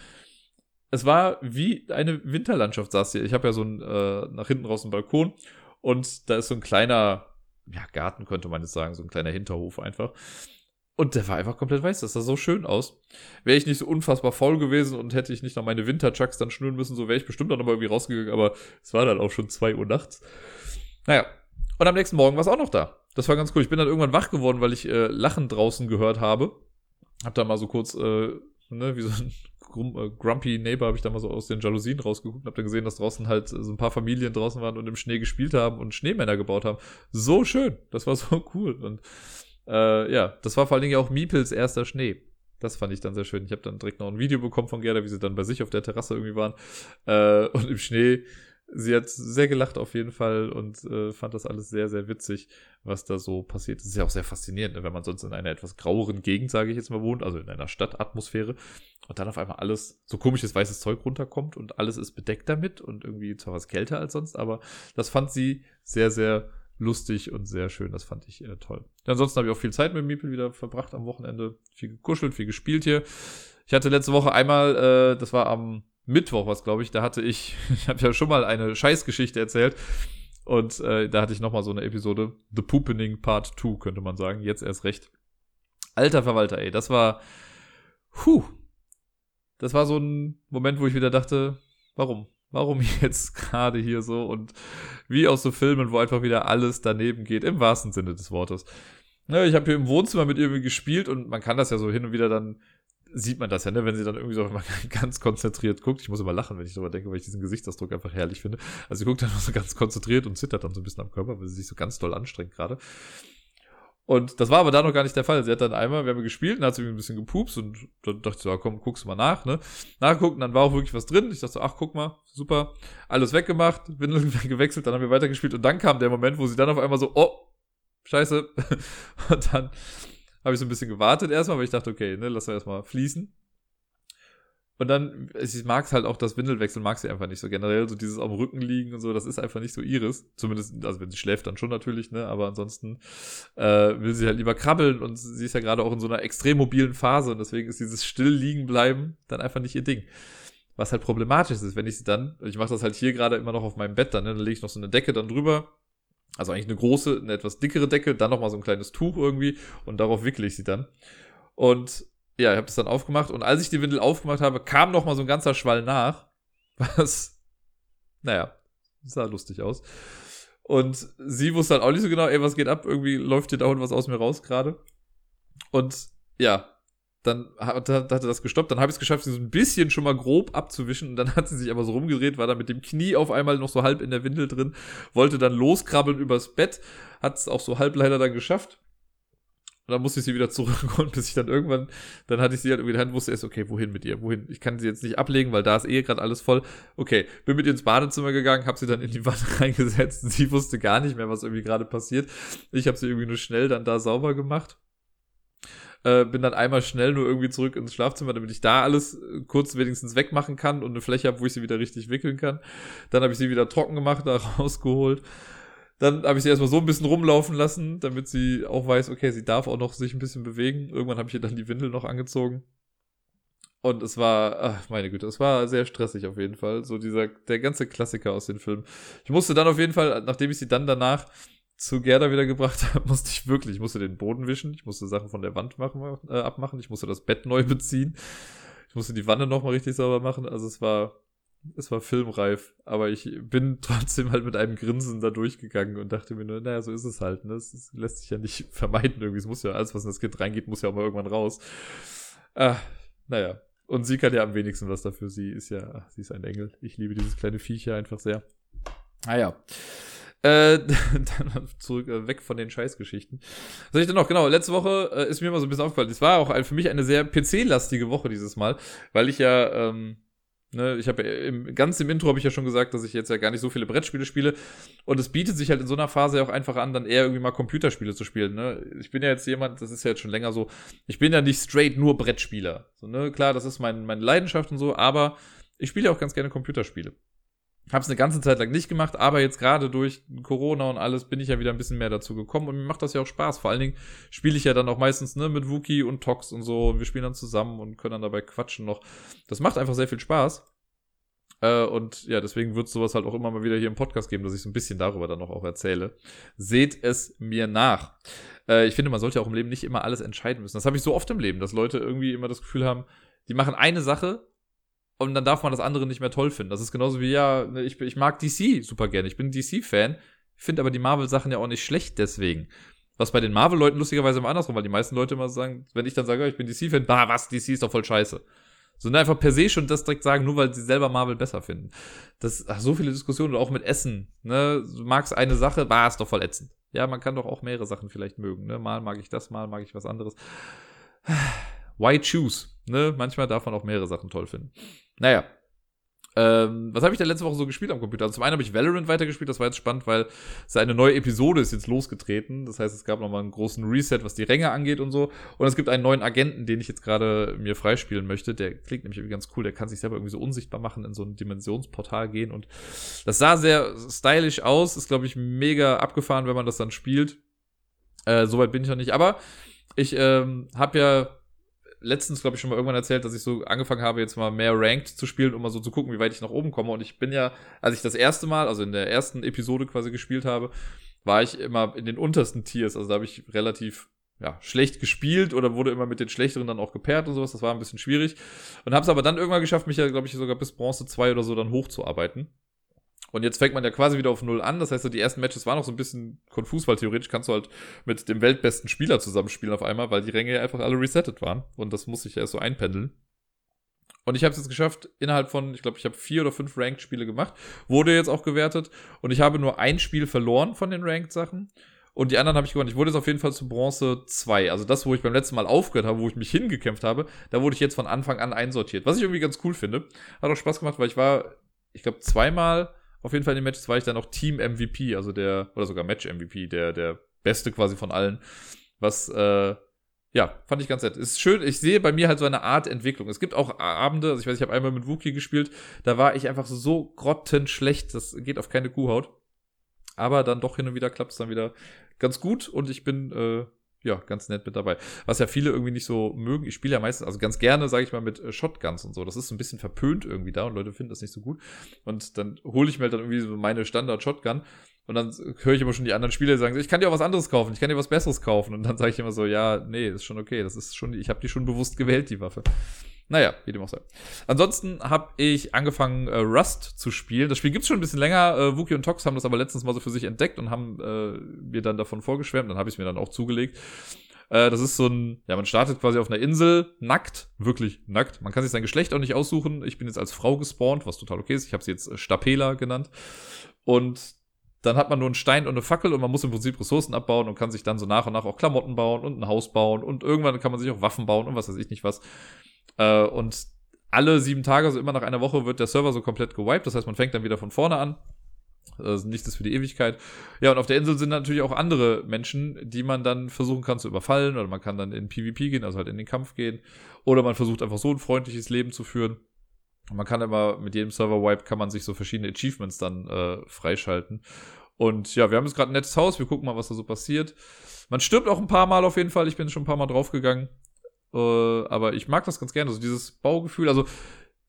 es war wie eine Winterlandschaft saß hier. Ich habe ja so ein, äh, nach hinten raus einen Balkon und da ist so ein kleiner, ja, Garten könnte man jetzt sagen, so ein kleiner Hinterhof einfach. Und der war einfach komplett weiß. Das sah so schön aus. Wäre ich nicht so unfassbar faul gewesen und hätte ich nicht noch meine Winterchucks dann schnüren müssen, so wäre ich bestimmt auch nochmal irgendwie rausgegangen. Aber es war dann auch schon zwei Uhr nachts. Naja. Und am nächsten Morgen war es auch noch da. Das war ganz cool. Ich bin dann irgendwann wach geworden, weil ich äh, Lachen draußen gehört habe. Hab da mal so kurz, äh, ne, wie so ein äh, Grumpy Neighbor habe ich da mal so aus den Jalousien rausgeguckt und hab dann gesehen, dass draußen halt so ein paar Familien draußen waren und im Schnee gespielt haben und Schneemänner gebaut haben. So schön. Das war so cool. Und äh, ja, das war vor allen Dingen auch Miepels erster Schnee. Das fand ich dann sehr schön. Ich habe dann direkt noch ein Video bekommen von Gerda, wie sie dann bei sich auf der Terrasse irgendwie waren. Äh, und im Schnee. Sie hat sehr gelacht auf jeden Fall und äh, fand das alles sehr, sehr witzig, was da so passiert. Das ist ja auch sehr faszinierend, ne, wenn man sonst in einer etwas graueren Gegend, sage ich jetzt mal, wohnt, also in einer Stadtatmosphäre und dann auf einmal alles so komisches weißes Zeug runterkommt und alles ist bedeckt damit und irgendwie zwar was kälter als sonst, aber das fand sie sehr, sehr lustig und sehr schön. Das fand ich äh, toll. Ansonsten habe ich auch viel Zeit mit Miepel wieder verbracht am Wochenende. Viel gekuschelt, viel gespielt hier. Ich hatte letzte Woche einmal, äh, das war am Mittwoch, was glaube ich, da hatte ich, ich habe ja schon mal eine Scheißgeschichte erzählt. Und äh, da hatte ich nochmal so eine Episode, The Poopening Part 2, könnte man sagen. Jetzt erst recht. Alter Verwalter, ey, das war, puh, das war so ein Moment, wo ich wieder dachte, warum? Warum jetzt gerade hier so und wie aus so Filmen, wo einfach wieder alles daneben geht, im wahrsten Sinne des Wortes. Ja, ich habe hier im Wohnzimmer mit ihr gespielt und man kann das ja so hin und wieder dann, sieht man das ja, ne, wenn sie dann irgendwie so ganz konzentriert guckt. Ich muss immer lachen, wenn ich darüber denke, weil ich diesen Gesichtsausdruck einfach herrlich finde. Also sie guckt dann so ganz konzentriert und zittert dann so ein bisschen am Körper, weil sie sich so ganz doll anstrengt gerade. Und das war aber da noch gar nicht der Fall. Sie hat dann einmal, wir haben gespielt, dann hat sie ein bisschen gepupst und dann dachte ich so, ja, komm, guckst du mal nach, ne? Nachgucken, dann war auch wirklich was drin. Ich dachte so, ach, guck mal, super. Alles weggemacht, Windeln gewechselt, dann haben wir weitergespielt und dann kam der Moment, wo sie dann auf einmal so, oh, scheiße. Und dann habe ich so ein bisschen gewartet erstmal, weil ich dachte, okay, ne, lass wir erstmal fließen. Und dann, ich mag es halt auch, das Windelwechsel mag sie einfach nicht so generell, so dieses am Rücken liegen und so, das ist einfach nicht so ihres. Zumindest, also wenn sie schläft, dann schon natürlich, ne, aber ansonsten äh, will sie halt lieber krabbeln und sie ist ja gerade auch in so einer extrem mobilen Phase und deswegen ist dieses still liegen bleiben dann einfach nicht ihr Ding. Was halt problematisch ist, wenn ich sie dann, ich mache das halt hier gerade immer noch auf meinem Bett dann, ne, dann lege ich noch so eine Decke dann drüber, also eigentlich eine große, eine etwas dickere Decke, dann nochmal so ein kleines Tuch irgendwie und darauf wickle ich sie dann. Und ja, ich habe das dann aufgemacht und als ich die Windel aufgemacht habe, kam noch mal so ein ganzer Schwall nach. Was, naja, sah lustig aus. Und sie wusste dann auch nicht so genau, ey, was geht ab? Irgendwie läuft hier dauernd was aus mir raus gerade. Und ja, dann hat, hat, hatte das gestoppt. Dann habe ich es geschafft, sie so ein bisschen schon mal grob abzuwischen. Und dann hat sie sich aber so rumgedreht, war da mit dem Knie auf einmal noch so halb in der Windel drin, wollte dann loskrabbeln übers Bett, hat es auch so halb leider dann geschafft. Und dann musste ich sie wieder zurückholen, bis ich dann irgendwann, dann hatte ich sie halt irgendwie in der Hand, wusste erst, okay, wohin mit ihr, wohin? Ich kann sie jetzt nicht ablegen, weil da ist eh gerade alles voll. Okay, bin mit ihr ins Badezimmer gegangen, habe sie dann in die Wanne reingesetzt. Sie wusste gar nicht mehr, was irgendwie gerade passiert. Ich habe sie irgendwie nur schnell dann da sauber gemacht. Äh, bin dann einmal schnell nur irgendwie zurück ins Schlafzimmer, damit ich da alles äh, kurz wenigstens wegmachen kann und eine Fläche habe, wo ich sie wieder richtig wickeln kann. Dann habe ich sie wieder trocken gemacht, da rausgeholt. Dann habe ich sie erstmal so ein bisschen rumlaufen lassen, damit sie auch weiß, okay, sie darf auch noch sich ein bisschen bewegen. Irgendwann habe ich ihr dann die Windel noch angezogen. Und es war, ach, meine Güte, es war sehr stressig auf jeden Fall. So dieser, der ganze Klassiker aus den Filmen. Ich musste dann auf jeden Fall, nachdem ich sie dann danach zu Gerda wieder gebracht habe, musste ich wirklich, ich musste den Boden wischen, ich musste Sachen von der Wand machen, äh, abmachen, ich musste das Bett neu beziehen, ich musste die Wanne nochmal richtig sauber machen. Also es war, es war filmreif, aber ich bin trotzdem halt mit einem Grinsen da durchgegangen und dachte mir nur, naja, so ist es halt, ne? Es lässt sich ja nicht vermeiden irgendwie. Es muss ja alles, was in das Kind reingeht, muss ja auch mal irgendwann raus. Ah, naja. Und sie kann ja am wenigsten was dafür. Sie ist ja, sie ist ein Engel. Ich liebe dieses kleine Viech hier einfach sehr. Naja. Äh, dann zurück, äh, weg von den Scheißgeschichten. Was soll ich denn noch? Genau, letzte Woche äh, ist mir immer so ein bisschen aufgefallen. Es war auch ein, für mich eine sehr PC-lastige Woche dieses Mal, weil ich ja, ähm, Ne, ich habe im, ganz im Intro habe ich ja schon gesagt, dass ich jetzt ja gar nicht so viele Brettspiele spiele. Und es bietet sich halt in so einer Phase ja auch einfach an, dann eher irgendwie mal Computerspiele zu spielen. Ne? Ich bin ja jetzt jemand, das ist ja jetzt schon länger so, ich bin ja nicht straight nur Brettspieler. So, ne? Klar, das ist mein, meine Leidenschaft und so, aber ich spiele auch ganz gerne Computerspiele. Habe es eine ganze Zeit lang nicht gemacht, aber jetzt gerade durch Corona und alles bin ich ja wieder ein bisschen mehr dazu gekommen und mir macht das ja auch Spaß. Vor allen Dingen spiele ich ja dann auch meistens ne, mit Wookie und Tox und so und wir spielen dann zusammen und können dann dabei quatschen noch. Das macht einfach sehr viel Spaß. Äh, und ja, deswegen wird sowas halt auch immer mal wieder hier im Podcast geben, dass ich so ein bisschen darüber dann noch auch erzähle. Seht es mir nach. Äh, ich finde, man sollte auch im Leben nicht immer alles entscheiden müssen. Das habe ich so oft im Leben, dass Leute irgendwie immer das Gefühl haben, die machen eine Sache und dann darf man das andere nicht mehr toll finden. Das ist genauso wie, ja, ne, ich, ich mag DC super gerne. Ich bin DC-Fan, finde aber die Marvel-Sachen ja auch nicht schlecht deswegen. Was bei den Marvel-Leuten lustigerweise immer andersrum, weil die meisten Leute immer sagen, wenn ich dann sage, ich bin DC-Fan, bah, was, DC ist doch voll scheiße. So ne, einfach per se schon das direkt sagen, nur weil sie selber Marvel besser finden. Das ach, so viele Diskussionen, auch mit Essen. Ne? Du magst eine Sache, bah, ist doch voll ätzend. Ja, man kann doch auch mehrere Sachen vielleicht mögen. Ne? Mal mag ich das, mal mag ich was anderes. Why choose? Ne? Manchmal darf man auch mehrere Sachen toll finden. Naja. Ähm, was habe ich denn letzte Woche so gespielt am Computer? Also zum einen habe ich Valorant weitergespielt, das war jetzt spannend, weil seine neue Episode ist jetzt losgetreten. Das heißt, es gab nochmal einen großen Reset, was die Ränge angeht und so. Und es gibt einen neuen Agenten, den ich jetzt gerade mir freispielen möchte. Der klingt nämlich irgendwie ganz cool. Der kann sich selber irgendwie so unsichtbar machen, in so ein Dimensionsportal gehen. Und das sah sehr stylisch aus. Ist, glaube ich, mega abgefahren, wenn man das dann spielt. Äh, Soweit bin ich noch nicht. Aber ich ähm, habe ja letztens, glaube ich, schon mal irgendwann erzählt, dass ich so angefangen habe, jetzt mal mehr Ranked zu spielen, um mal so zu gucken, wie weit ich nach oben komme. Und ich bin ja, als ich das erste Mal, also in der ersten Episode quasi gespielt habe, war ich immer in den untersten Tiers. Also da habe ich relativ ja, schlecht gespielt oder wurde immer mit den schlechteren dann auch gepaart und sowas. Das war ein bisschen schwierig. Und habe es aber dann irgendwann geschafft, mich ja, glaube ich, sogar bis Bronze 2 oder so dann hochzuarbeiten. Und jetzt fängt man ja quasi wieder auf Null an. Das heißt, die ersten Matches waren noch so ein bisschen konfus, weil theoretisch kannst du halt mit dem weltbesten Spieler zusammenspielen auf einmal, weil die Ränge ja einfach alle resettet waren. Und das muss sich ja erst so einpendeln. Und ich habe es jetzt geschafft, innerhalb von, ich glaube, ich habe vier oder fünf Ranked-Spiele gemacht. Wurde jetzt auch gewertet. Und ich habe nur ein Spiel verloren von den Ranked-Sachen. Und die anderen habe ich gewonnen. Ich wurde jetzt auf jeden Fall zu Bronze 2. Also das, wo ich beim letzten Mal aufgehört habe, wo ich mich hingekämpft habe, da wurde ich jetzt von Anfang an einsortiert. Was ich irgendwie ganz cool finde. Hat auch Spaß gemacht, weil ich war, ich glaube, zweimal auf jeden Fall in den Matches war ich dann auch Team MVP, also der, oder sogar Match MVP, der, der beste quasi von allen. Was, äh, ja, fand ich ganz nett. Ist schön, ich sehe bei mir halt so eine Art Entwicklung. Es gibt auch Abende, also ich weiß, ich habe einmal mit Wookie gespielt, da war ich einfach so, so grottenschlecht, das geht auf keine Kuhhaut. Aber dann doch hin und wieder klappt es dann wieder ganz gut und ich bin äh, ja, ganz nett mit dabei. Was ja viele irgendwie nicht so mögen. Ich spiele ja meistens, also ganz gerne, sage ich mal, mit äh, Shotguns und so. Das ist so ein bisschen verpönt irgendwie da und Leute finden das nicht so gut. Und dann hole ich mir halt dann irgendwie so meine Standard-Shotgun und dann höre ich immer schon die anderen Spieler die sagen, ich kann dir auch was anderes kaufen, ich kann dir was Besseres kaufen. Und dann sage ich immer so, ja, nee, ist schon okay. Das ist schon, ich habe die schon bewusst gewählt, die Waffe. Naja, wie dem auch sei. Ansonsten habe ich angefangen, äh, Rust zu spielen. Das Spiel gibt's schon ein bisschen länger. Äh, Wookie und Tox haben das aber letztens mal so für sich entdeckt und haben äh, mir dann davon vorgeschwärmt. Dann habe ich mir dann auch zugelegt. Äh, das ist so ein, ja, man startet quasi auf einer Insel, nackt, wirklich nackt. Man kann sich sein Geschlecht auch nicht aussuchen. Ich bin jetzt als Frau gespawnt, was total okay ist. Ich habe sie jetzt äh, Stapela genannt. Und dann hat man nur einen Stein und eine Fackel und man muss im Prinzip Ressourcen abbauen und kann sich dann so nach und nach auch Klamotten bauen und ein Haus bauen und irgendwann kann man sich auch Waffen bauen und was weiß ich nicht was. Äh, und alle sieben Tage, also immer nach einer Woche, wird der Server so komplett gewiped. Das heißt, man fängt dann wieder von vorne an. Also nichts für die Ewigkeit. Ja, und auf der Insel sind natürlich auch andere Menschen, die man dann versuchen kann zu überfallen oder man kann dann in PvP gehen, also halt in den Kampf gehen. Oder man versucht einfach so ein freundliches Leben zu führen. Man kann immer mit jedem Server-Wipe kann man sich so verschiedene Achievements dann äh, freischalten. Und ja, wir haben jetzt gerade ein nettes Haus, wir gucken mal, was da so passiert. Man stirbt auch ein paar Mal auf jeden Fall, ich bin schon ein paar Mal draufgegangen. Äh, aber ich mag das ganz gerne, also dieses Baugefühl. Also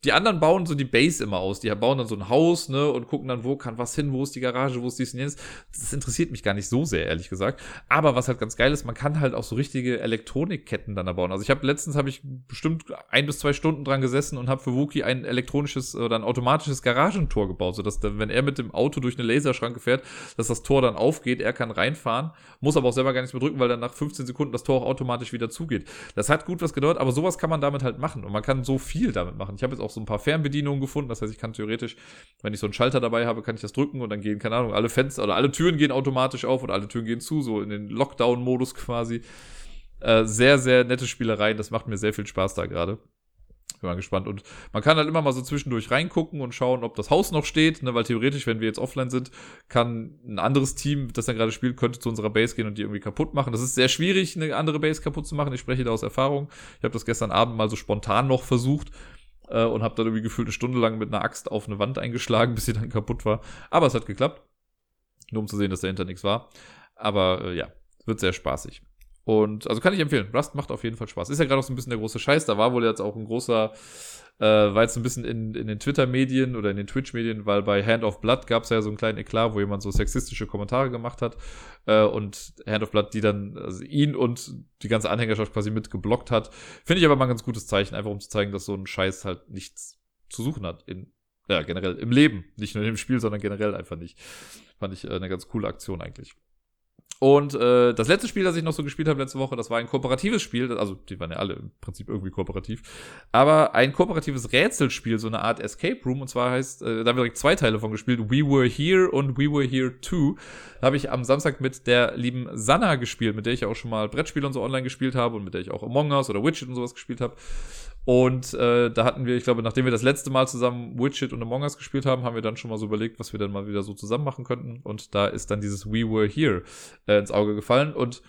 die anderen bauen so die Base immer aus. Die bauen dann so ein Haus, ne, und gucken dann, wo kann was hin, wo ist die Garage, wo ist dies und jenes. Das interessiert mich gar nicht so sehr, ehrlich gesagt. Aber was halt ganz geil ist, man kann halt auch so richtige Elektronikketten dann da bauen. Also ich habe letztens habe ich bestimmt ein bis zwei Stunden dran gesessen und habe für Wookie ein elektronisches oder ein automatisches Garagentor gebaut, sodass dann, wenn er mit dem Auto durch eine Laserschranke fährt, dass das Tor dann aufgeht, er kann reinfahren, muss aber auch selber gar nichts mehr drücken, weil dann nach 15 Sekunden das Tor auch automatisch wieder zugeht. Das hat gut was gedauert, aber sowas kann man damit halt machen und man kann so viel damit machen. Ich habe jetzt auch so ein paar Fernbedienungen gefunden. Das heißt, ich kann theoretisch, wenn ich so einen Schalter dabei habe, kann ich das drücken und dann gehen, keine Ahnung, alle Fenster oder alle Türen gehen automatisch auf und alle Türen gehen zu, so in den Lockdown-Modus quasi. Äh, sehr, sehr nette Spielereien. Das macht mir sehr viel Spaß da gerade. Bin mal gespannt. Und man kann halt immer mal so zwischendurch reingucken und schauen, ob das Haus noch steht, ne? weil theoretisch, wenn wir jetzt offline sind, kann ein anderes Team, das dann gerade spielt, könnte zu unserer Base gehen und die irgendwie kaputt machen. Das ist sehr schwierig, eine andere Base kaputt zu machen. Ich spreche da aus Erfahrung. Ich habe das gestern Abend mal so spontan noch versucht äh, und habe dann irgendwie gefühlt eine Stunde lang mit einer Axt auf eine Wand eingeschlagen, bis sie dann kaputt war. Aber es hat geklappt. Nur um zu sehen, dass dahinter nichts war. Aber äh, ja, wird sehr spaßig. Und also kann ich empfehlen. Rust macht auf jeden Fall Spaß. Ist ja gerade auch so ein bisschen der große Scheiß. Da war wohl jetzt auch ein großer äh, war jetzt ein bisschen in, in den Twitter-Medien oder in den Twitch-Medien, weil bei Hand of Blood gab es ja so einen kleinen Eklat, wo jemand so sexistische Kommentare gemacht hat äh, und Hand of Blood, die dann also ihn und die ganze Anhängerschaft quasi mit geblockt hat. Finde ich aber mal ein ganz gutes Zeichen, einfach um zu zeigen, dass so ein Scheiß halt nichts zu suchen hat in ja, generell im Leben, nicht nur im Spiel, sondern generell einfach nicht. Fand ich äh, eine ganz coole Aktion eigentlich. Und äh, das letzte Spiel, das ich noch so gespielt habe letzte Woche, das war ein kooperatives Spiel. Also, die waren ja alle im Prinzip irgendwie kooperativ. Aber ein kooperatives Rätselspiel, so eine Art Escape Room. Und zwar heißt, äh, da haben wir direkt zwei Teile von gespielt. We Were Here und We Were Here Too. Habe ich am Samstag mit der lieben Sanna gespielt, mit der ich auch schon mal Brettspiele und so online gespielt habe und mit der ich auch Among Us oder Witcher und sowas gespielt habe. Und äh, da hatten wir, ich glaube, nachdem wir das letzte Mal zusammen Witcher und Among Us gespielt haben, haben wir dann schon mal so überlegt, was wir dann mal wieder so zusammen machen könnten. Und da ist dann dieses We Were Here äh, ins Auge gefallen. Und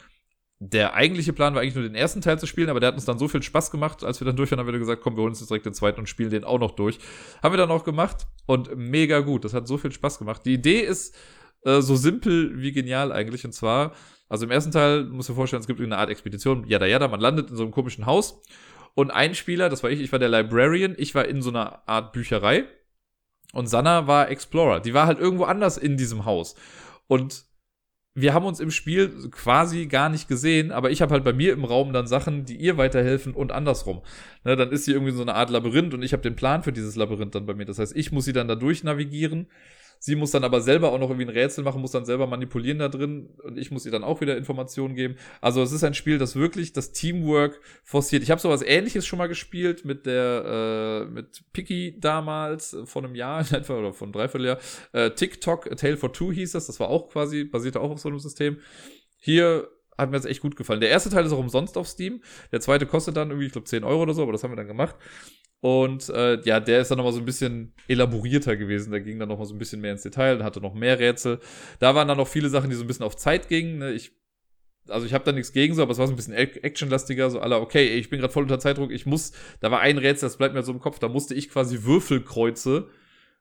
der eigentliche Plan war eigentlich nur den ersten Teil zu spielen, aber der hat uns dann so viel Spaß gemacht, als wir dann durch waren, haben wir gesagt, komm, wir holen uns jetzt direkt den zweiten und spielen den auch noch durch. Haben wir dann auch gemacht und mega gut. Das hat so viel Spaß gemacht. Die Idee ist äh, so simpel wie genial eigentlich. Und zwar, also im ersten Teil, muss ich mir vorstellen, es gibt eine Art Expedition, jada jada, man landet in so einem komischen Haus und ein Spieler, das war ich, ich war der Librarian, ich war in so einer Art Bücherei und Sanna war Explorer. Die war halt irgendwo anders in diesem Haus. Und wir haben uns im Spiel quasi gar nicht gesehen, aber ich habe halt bei mir im Raum dann Sachen, die ihr weiterhelfen und andersrum. Ne, dann ist sie irgendwie so eine Art Labyrinth und ich habe den Plan für dieses Labyrinth dann bei mir. Das heißt, ich muss sie dann da durch navigieren Sie muss dann aber selber auch noch irgendwie ein Rätsel machen, muss dann selber manipulieren da drin und ich muss ihr dann auch wieder Informationen geben. Also es ist ein Spiel, das wirklich das Teamwork forciert. Ich habe sowas ähnliches schon mal gespielt mit der, äh, mit Picky damals, von einem Jahr etwa oder von dreiviertel Jahr. Äh, TikTok, A Tale for Two hieß das, das war auch quasi, basierte auch auf so einem System. Hier hat mir das echt gut gefallen. Der erste Teil ist auch umsonst auf Steam. Der zweite kostet dann irgendwie, ich glaube, 10 Euro oder so, aber das haben wir dann gemacht. Und äh, ja, der ist dann nochmal so ein bisschen elaborierter gewesen. Der ging dann nochmal so ein bisschen mehr ins Detail und hatte noch mehr Rätsel. Da waren dann noch viele Sachen, die so ein bisschen auf Zeit gingen. Ne? Ich, also ich habe da nichts gegen so, aber es war so ein bisschen actionlastiger. So aller, okay, ich bin gerade voll unter Zeitdruck. Ich muss, da war ein Rätsel, das bleibt mir so im Kopf. Da musste ich quasi Würfelkreuze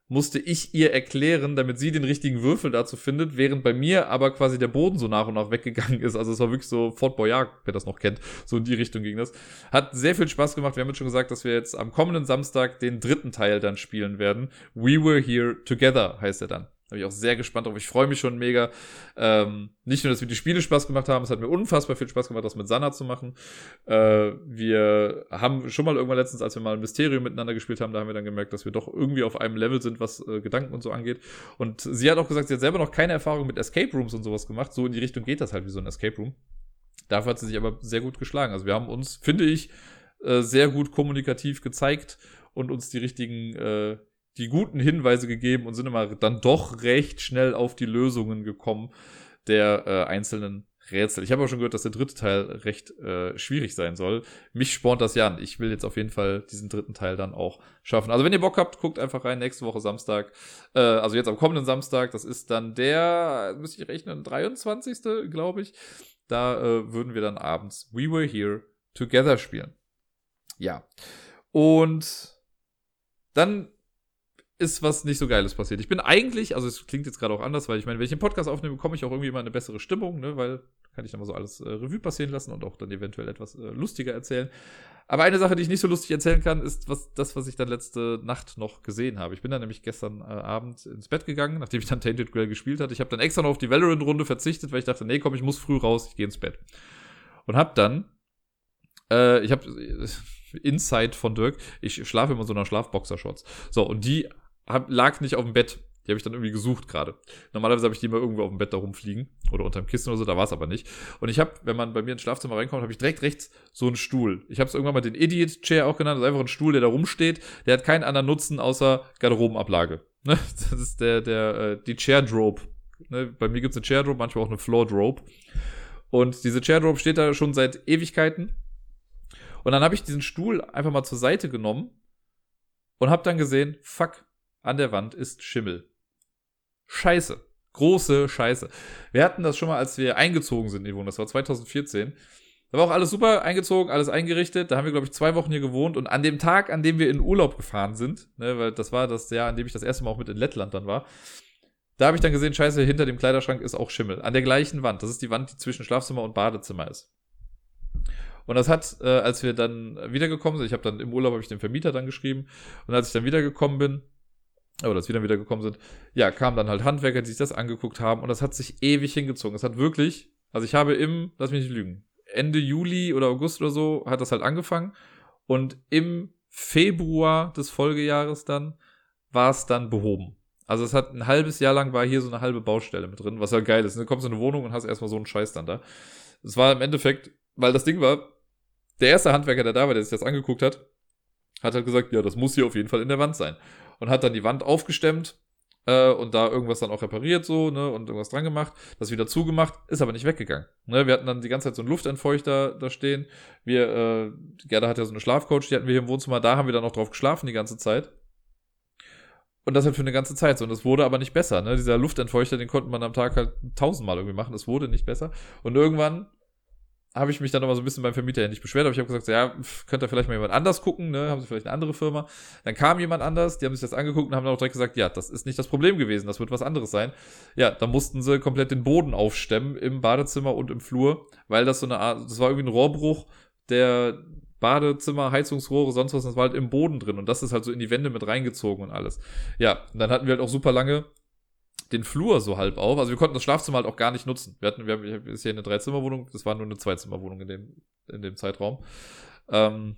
musste ich ihr erklären, damit sie den richtigen Würfel dazu findet, während bei mir aber quasi der Boden so nach und nach weggegangen ist. Also es war wirklich so Fort Boyard, wer das noch kennt, so in die Richtung ging das. Hat sehr viel Spaß gemacht. Wir haben jetzt schon gesagt, dass wir jetzt am kommenden Samstag den dritten Teil dann spielen werden. We Were Here Together heißt er dann. Da bin ich auch sehr gespannt drauf. Ich freue mich schon mega. Ähm, nicht nur, dass wir die Spiele Spaß gemacht haben, es hat mir unfassbar viel Spaß gemacht, das mit Sanna zu machen. Äh, wir haben schon mal irgendwann letztens, als wir mal ein Mysterium miteinander gespielt haben, da haben wir dann gemerkt, dass wir doch irgendwie auf einem Level sind, was äh, Gedanken und so angeht. Und sie hat auch gesagt, sie hat selber noch keine Erfahrung mit Escape Rooms und sowas gemacht. So in die Richtung geht das halt wie so ein Escape Room. Dafür hat sie sich aber sehr gut geschlagen. Also wir haben uns, finde ich, äh, sehr gut kommunikativ gezeigt und uns die richtigen äh, die guten Hinweise gegeben und sind immer dann doch recht schnell auf die Lösungen gekommen der äh, einzelnen Rätsel. Ich habe auch schon gehört, dass der dritte Teil recht äh, schwierig sein soll. Mich spornt das ja an. Ich will jetzt auf jeden Fall diesen dritten Teil dann auch schaffen. Also wenn ihr Bock habt, guckt einfach rein. Nächste Woche Samstag. Äh, also jetzt am kommenden Samstag. Das ist dann der, müsste ich rechnen, 23. glaube ich. Da äh, würden wir dann abends We Were Here Together spielen. Ja. Und dann ist was nicht so Geiles passiert. Ich bin eigentlich, also es klingt jetzt gerade auch anders, weil ich meine, wenn ich einen Podcast aufnehme, bekomme ich auch irgendwie mal eine bessere Stimmung, ne, weil kann ich dann mal so alles äh, Revue passieren lassen und auch dann eventuell etwas äh, lustiger erzählen. Aber eine Sache, die ich nicht so lustig erzählen kann, ist was, das, was ich dann letzte Nacht noch gesehen habe. Ich bin dann nämlich gestern äh, Abend ins Bett gegangen, nachdem ich dann Tainted Grail gespielt hatte. Ich habe dann extra noch auf die Valorant-Runde verzichtet, weil ich dachte, nee, komm, ich muss früh raus, ich gehe ins Bett. Und hab dann, äh, ich habe äh, Insight von Dirk, ich schlafe immer so einer Schlafboxershorts. So, und die hab, lag nicht auf dem Bett. Die habe ich dann irgendwie gesucht gerade. Normalerweise habe ich die immer irgendwo auf dem Bett da rumfliegen oder unterm Kissen oder so, da war es aber nicht. Und ich habe, wenn man bei mir ins Schlafzimmer reinkommt, habe ich direkt rechts so einen Stuhl. Ich habe es irgendwann mal den Idiot Chair auch genannt. Das ist einfach ein Stuhl, der da rumsteht. Der hat keinen anderen Nutzen außer Garderobenablage. Ne? Das ist der, der, äh, die Chair Drope. Ne? Bei mir gibt's eine Chair Drope, manchmal auch eine Floor Drope. Und diese Chair Drope steht da schon seit Ewigkeiten. Und dann habe ich diesen Stuhl einfach mal zur Seite genommen und habe dann gesehen, fuck, an der Wand ist Schimmel. Scheiße. Große Scheiße. Wir hatten das schon mal, als wir eingezogen sind in die Wohnung. Das war 2014. Da war auch alles super eingezogen, alles eingerichtet. Da haben wir, glaube ich, zwei Wochen hier gewohnt. Und an dem Tag, an dem wir in Urlaub gefahren sind, ne, weil das war das Jahr, an dem ich das erste Mal auch mit in Lettland dann war, da habe ich dann gesehen, scheiße, hinter dem Kleiderschrank ist auch Schimmel. An der gleichen Wand. Das ist die Wand, die zwischen Schlafzimmer und Badezimmer ist. Und das hat, äh, als wir dann wiedergekommen sind, ich habe dann im Urlaub habe ich den Vermieter dann geschrieben. Und als ich dann wiedergekommen bin, aber dass wir dann wieder gekommen sind, ja, kamen dann halt Handwerker, die sich das angeguckt haben und das hat sich ewig hingezogen. Es hat wirklich, also ich habe im, lass mich nicht lügen, Ende Juli oder August oder so hat das halt angefangen und im Februar des Folgejahres dann war es dann behoben. Also es hat ein halbes Jahr lang war hier so eine halbe Baustelle mit drin, was ja geil ist. Du kommst in eine Wohnung und hast erstmal so einen Scheiß dann da. Es war im Endeffekt, weil das Ding war, der erste Handwerker, der da war, der sich das angeguckt hat, hat halt gesagt, ja, das muss hier auf jeden Fall in der Wand sein und hat dann die Wand aufgestemmt äh, und da irgendwas dann auch repariert so, ne, und irgendwas dran gemacht, das wieder zugemacht, ist aber nicht weggegangen. Ne, wir hatten dann die ganze Zeit so einen Luftentfeuchter da stehen. Wir, äh, Gerda hat ja so eine Schlafcoach, die hatten wir hier im Wohnzimmer, da haben wir dann auch drauf geschlafen die ganze Zeit. Und das halt für eine ganze Zeit so. Und es wurde aber nicht besser. Ne? Dieser Luftentfeuchter, den konnte man am Tag halt tausendmal irgendwie machen. Es wurde nicht besser. Und irgendwann habe ich mich dann aber so ein bisschen beim Vermieter ja nicht beschwert, aber ich habe gesagt, ja, könnte vielleicht mal jemand anders gucken, ne? Haben sie vielleicht eine andere Firma. Dann kam jemand anders, die haben sich das angeguckt und haben dann auch direkt gesagt, ja, das ist nicht das Problem gewesen, das wird was anderes sein. Ja, da mussten sie komplett den Boden aufstemmen im Badezimmer und im Flur, weil das so eine Art, das war irgendwie ein Rohrbruch, der Badezimmer, Heizungsrohre, sonst was, das war halt im Boden drin und das ist halt so in die Wände mit reingezogen und alles. Ja, und dann hatten wir halt auch super lange den Flur so halb auf. Also wir konnten das Schlafzimmer halt auch gar nicht nutzen. Wir hatten, wir haben, ist hier eine Dreizimmerwohnung, das war nur eine Zweizimmerwohnung in dem, in dem Zeitraum. Ähm,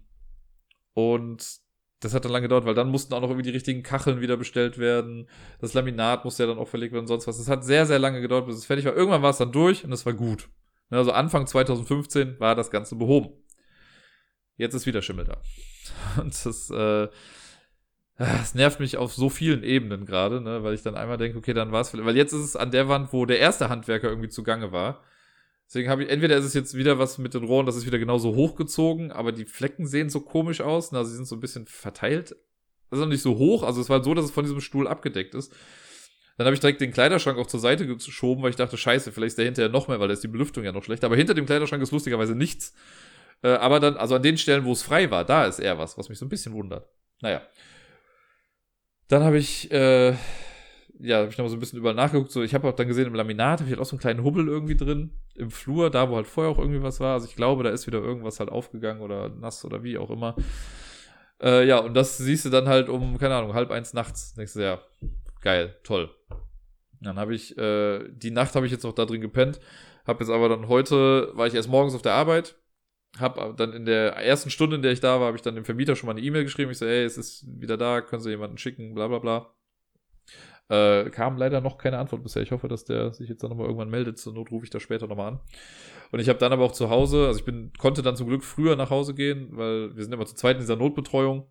und das hat dann lange gedauert, weil dann mussten auch noch irgendwie die richtigen Kacheln wieder bestellt werden. Das Laminat musste ja dann auch verlegt werden und sonst was. Das hat sehr, sehr lange gedauert, bis es fertig war. Irgendwann war es dann durch und es war gut. Also Anfang 2015 war das Ganze behoben. Jetzt ist wieder Schimmel da. Und das, äh, es nervt mich auf so vielen Ebenen gerade, ne, weil ich dann einmal denke, okay, dann war es weil jetzt ist es an der Wand, wo der erste Handwerker irgendwie zugange war. Deswegen habe ich, entweder ist es jetzt wieder was mit den Rohren, das ist wieder genauso hochgezogen, aber die Flecken sehen so komisch aus, ne, also sie sind so ein bisschen verteilt. Also nicht so hoch, also es war so, dass es von diesem Stuhl abgedeckt ist. Dann habe ich direkt den Kleiderschrank auch zur Seite geschoben, weil ich dachte, scheiße, vielleicht ist der hinterher noch mehr, weil da ist die Belüftung ja noch schlecht. Aber hinter dem Kleiderschrank ist lustigerweise nichts. Äh, aber dann, also an den Stellen, wo es frei war, da ist eher was, was mich so ein bisschen wundert. Naja. Dann habe ich, äh, ja, habe ich noch so ein bisschen überall nachgeguckt. So, ich habe auch dann gesehen, im Laminat habe ich halt auch so einen kleinen Hubbel irgendwie drin. Im Flur, da wo halt vorher auch irgendwie was war. Also ich glaube, da ist wieder irgendwas halt aufgegangen oder nass oder wie auch immer. Äh, ja, und das siehst du dann halt um, keine Ahnung, halb eins nachts. Denkst du, ja, geil, toll. Dann habe ich, äh, die Nacht habe ich jetzt noch da drin gepennt. Hab jetzt aber dann heute, war ich erst morgens auf der Arbeit, habe dann in der ersten Stunde, in der ich da war, habe ich dann dem Vermieter schon mal eine E-Mail geschrieben. Ich so, ey, es ist wieder da, können Sie jemanden schicken, bla bla bla. Äh, kam leider noch keine Antwort bisher. Ich hoffe, dass der sich jetzt dann nochmal irgendwann meldet. Zur Not rufe ich da später nochmal an. Und ich habe dann aber auch zu Hause, also ich bin, konnte dann zum Glück früher nach Hause gehen, weil wir sind immer zu zweit in dieser Notbetreuung.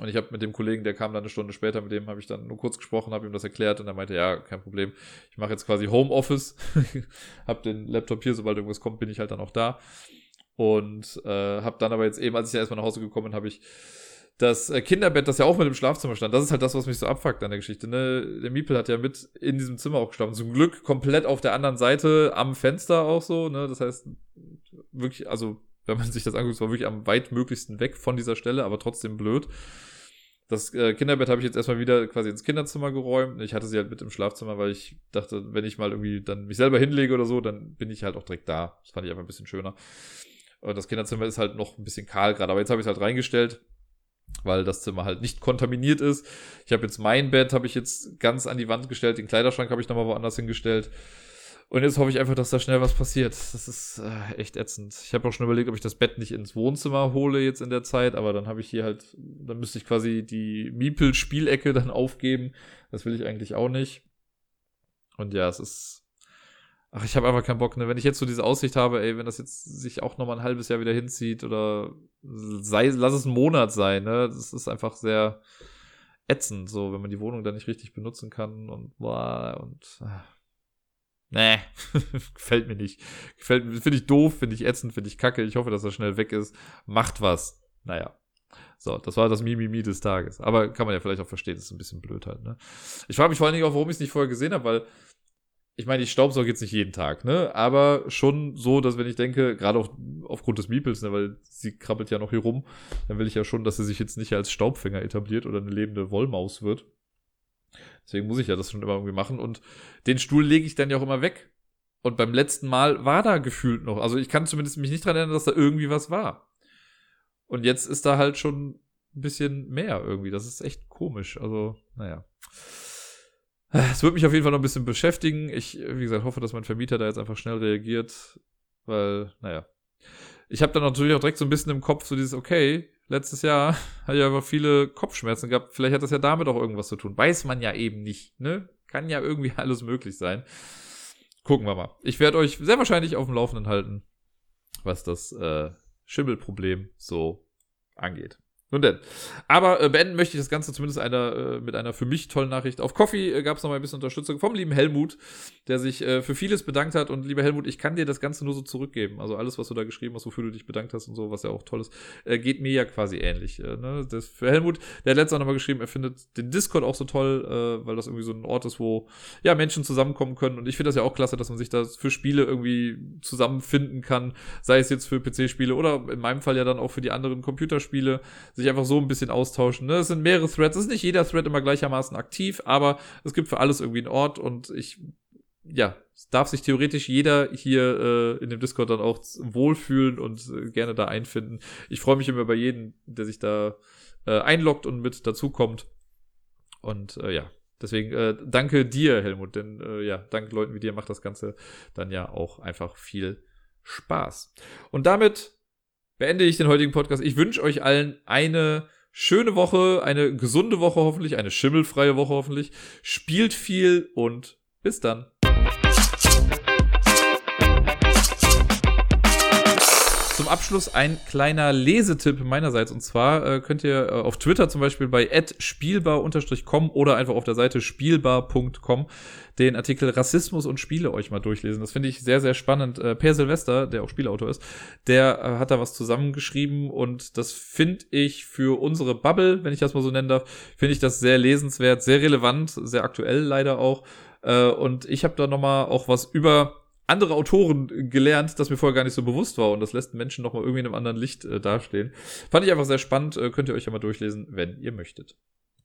Und ich habe mit dem Kollegen, der kam dann eine Stunde später, mit dem habe ich dann nur kurz gesprochen, habe ihm das erklärt und er meinte, ja, kein Problem. Ich mache jetzt quasi Homeoffice, habe den Laptop hier, sobald irgendwas kommt, bin ich halt dann auch da. Und äh, habe dann aber jetzt eben, als ich ja erstmal nach Hause gekommen bin, habe ich das äh, Kinderbett, das ja auch mit im Schlafzimmer stand, das ist halt das, was mich so abfuckt an der Geschichte. Ne? Der Miepel hat ja mit in diesem Zimmer auch geschlafen. Zum Glück komplett auf der anderen Seite am Fenster auch so. Ne? Das heißt, wirklich, also wenn man sich das anguckt, war wirklich am weitmöglichsten weg von dieser Stelle, aber trotzdem blöd. Das äh, Kinderbett habe ich jetzt erstmal wieder quasi ins Kinderzimmer geräumt. Ich hatte sie halt mit im Schlafzimmer, weil ich dachte, wenn ich mal irgendwie dann mich selber hinlege oder so, dann bin ich halt auch direkt da. Das fand ich einfach ein bisschen schöner. Und das Kinderzimmer ist halt noch ein bisschen kahl gerade, aber jetzt habe ich es halt reingestellt weil das Zimmer halt nicht kontaminiert ist. Ich habe jetzt mein Bett, habe ich jetzt ganz an die Wand gestellt, den Kleiderschrank habe ich nochmal woanders hingestellt. Und jetzt hoffe ich einfach, dass da schnell was passiert. Das ist äh, echt ätzend. Ich habe auch schon überlegt, ob ich das Bett nicht ins Wohnzimmer hole jetzt in der Zeit, aber dann habe ich hier halt, dann müsste ich quasi die Miepel-Spielecke dann aufgeben. Das will ich eigentlich auch nicht. Und ja, es ist Ach, ich habe einfach keinen Bock, ne? Wenn ich jetzt so diese Aussicht habe, ey, wenn das jetzt sich auch nochmal ein halbes Jahr wieder hinzieht oder sei, lass es ein Monat sein, ne? Das ist einfach sehr ätzend, so, wenn man die Wohnung dann nicht richtig benutzen kann und boah, und äh, nee, gefällt mir nicht. Gefällt mir, finde ich doof, finde ich ätzend, finde ich kacke. Ich hoffe, dass er schnell weg ist. Macht was. Naja. So, das war das Mimimi des Tages. Aber kann man ja vielleicht auch verstehen, das ist ein bisschen blöd halt, ne? Ich frage mich vor allen Dingen auch, warum ich es nicht vorher gesehen habe, weil ich meine, ich staubsauge jetzt nicht jeden Tag, ne? Aber schon so, dass wenn ich denke, gerade auch aufgrund des Miepels, ne, weil sie krabbelt ja noch hier rum, dann will ich ja schon, dass sie sich jetzt nicht als Staubfänger etabliert oder eine lebende Wollmaus wird. Deswegen muss ich ja das schon immer irgendwie machen. Und den Stuhl lege ich dann ja auch immer weg. Und beim letzten Mal war da gefühlt noch. Also ich kann zumindest mich nicht dran erinnern, dass da irgendwie was war. Und jetzt ist da halt schon ein bisschen mehr irgendwie. Das ist echt komisch. Also, naja. Es wird mich auf jeden Fall noch ein bisschen beschäftigen. Ich, wie gesagt, hoffe, dass mein Vermieter da jetzt einfach schnell reagiert, weil, naja. Ich habe dann natürlich auch direkt so ein bisschen im Kopf so dieses, okay, letztes Jahr hatte ich einfach viele Kopfschmerzen gehabt. Vielleicht hat das ja damit auch irgendwas zu tun. Weiß man ja eben nicht, ne? Kann ja irgendwie alles möglich sein. Gucken wir mal. Ich werde euch sehr wahrscheinlich auf dem Laufenden halten, was das äh, Schimmelproblem so angeht. Nun denn. Aber äh, beenden möchte ich das Ganze zumindest einer, äh, mit einer für mich tollen Nachricht. Auf Coffee äh, gab es noch mal ein bisschen Unterstützung vom lieben Helmut, der sich äh, für vieles bedankt hat. Und lieber Helmut, ich kann dir das Ganze nur so zurückgeben. Also alles, was du da geschrieben hast, wofür du dich bedankt hast und so, was ja auch toll ist, äh, geht mir ja quasi ähnlich. Äh, ne? das für Helmut, der hat letztes Mal nochmal geschrieben, er findet den Discord auch so toll, weil das irgendwie so ein Ort ist, wo ja Menschen zusammenkommen können. Und ich finde das ja auch klasse, dass man sich da für Spiele irgendwie zusammenfinden kann. Sei es jetzt für PC-Spiele oder in meinem Fall ja dann auch für die anderen Computerspiele. Sich einfach so ein bisschen austauschen. Ne? Es sind mehrere Threads, es ist nicht jeder Thread immer gleichermaßen aktiv, aber es gibt für alles irgendwie einen Ort und ich, ja, darf sich theoretisch jeder hier äh, in dem Discord dann auch wohlfühlen und äh, gerne da einfinden. Ich freue mich immer über jeden, der sich da äh, einloggt und mit dazukommt. Und äh, ja, deswegen äh, danke dir, Helmut, denn äh, ja, dank Leuten wie dir macht das Ganze dann ja auch einfach viel Spaß. Und damit beende ich den heutigen Podcast. Ich wünsche euch allen eine schöne Woche, eine gesunde Woche hoffentlich, eine schimmelfreie Woche hoffentlich. Spielt viel und bis dann. Zum Abschluss ein kleiner Lesetipp meinerseits. Und zwar äh, könnt ihr äh, auf Twitter zum Beispiel bei spielbar-com oder einfach auf der Seite spielbar.com den Artikel Rassismus und Spiele euch mal durchlesen. Das finde ich sehr, sehr spannend. Äh, per Silvester, der auch Spielautor ist, der äh, hat da was zusammengeschrieben und das finde ich für unsere Bubble, wenn ich das mal so nennen darf, finde ich das sehr lesenswert, sehr relevant, sehr aktuell leider auch. Äh, und ich habe da nochmal auch was über andere Autoren gelernt, das mir vorher gar nicht so bewusst war und das lässt Menschen nochmal irgendwie in einem anderen Licht äh, dastehen. Fand ich einfach sehr spannend, äh, könnt ihr euch ja mal durchlesen, wenn ihr möchtet.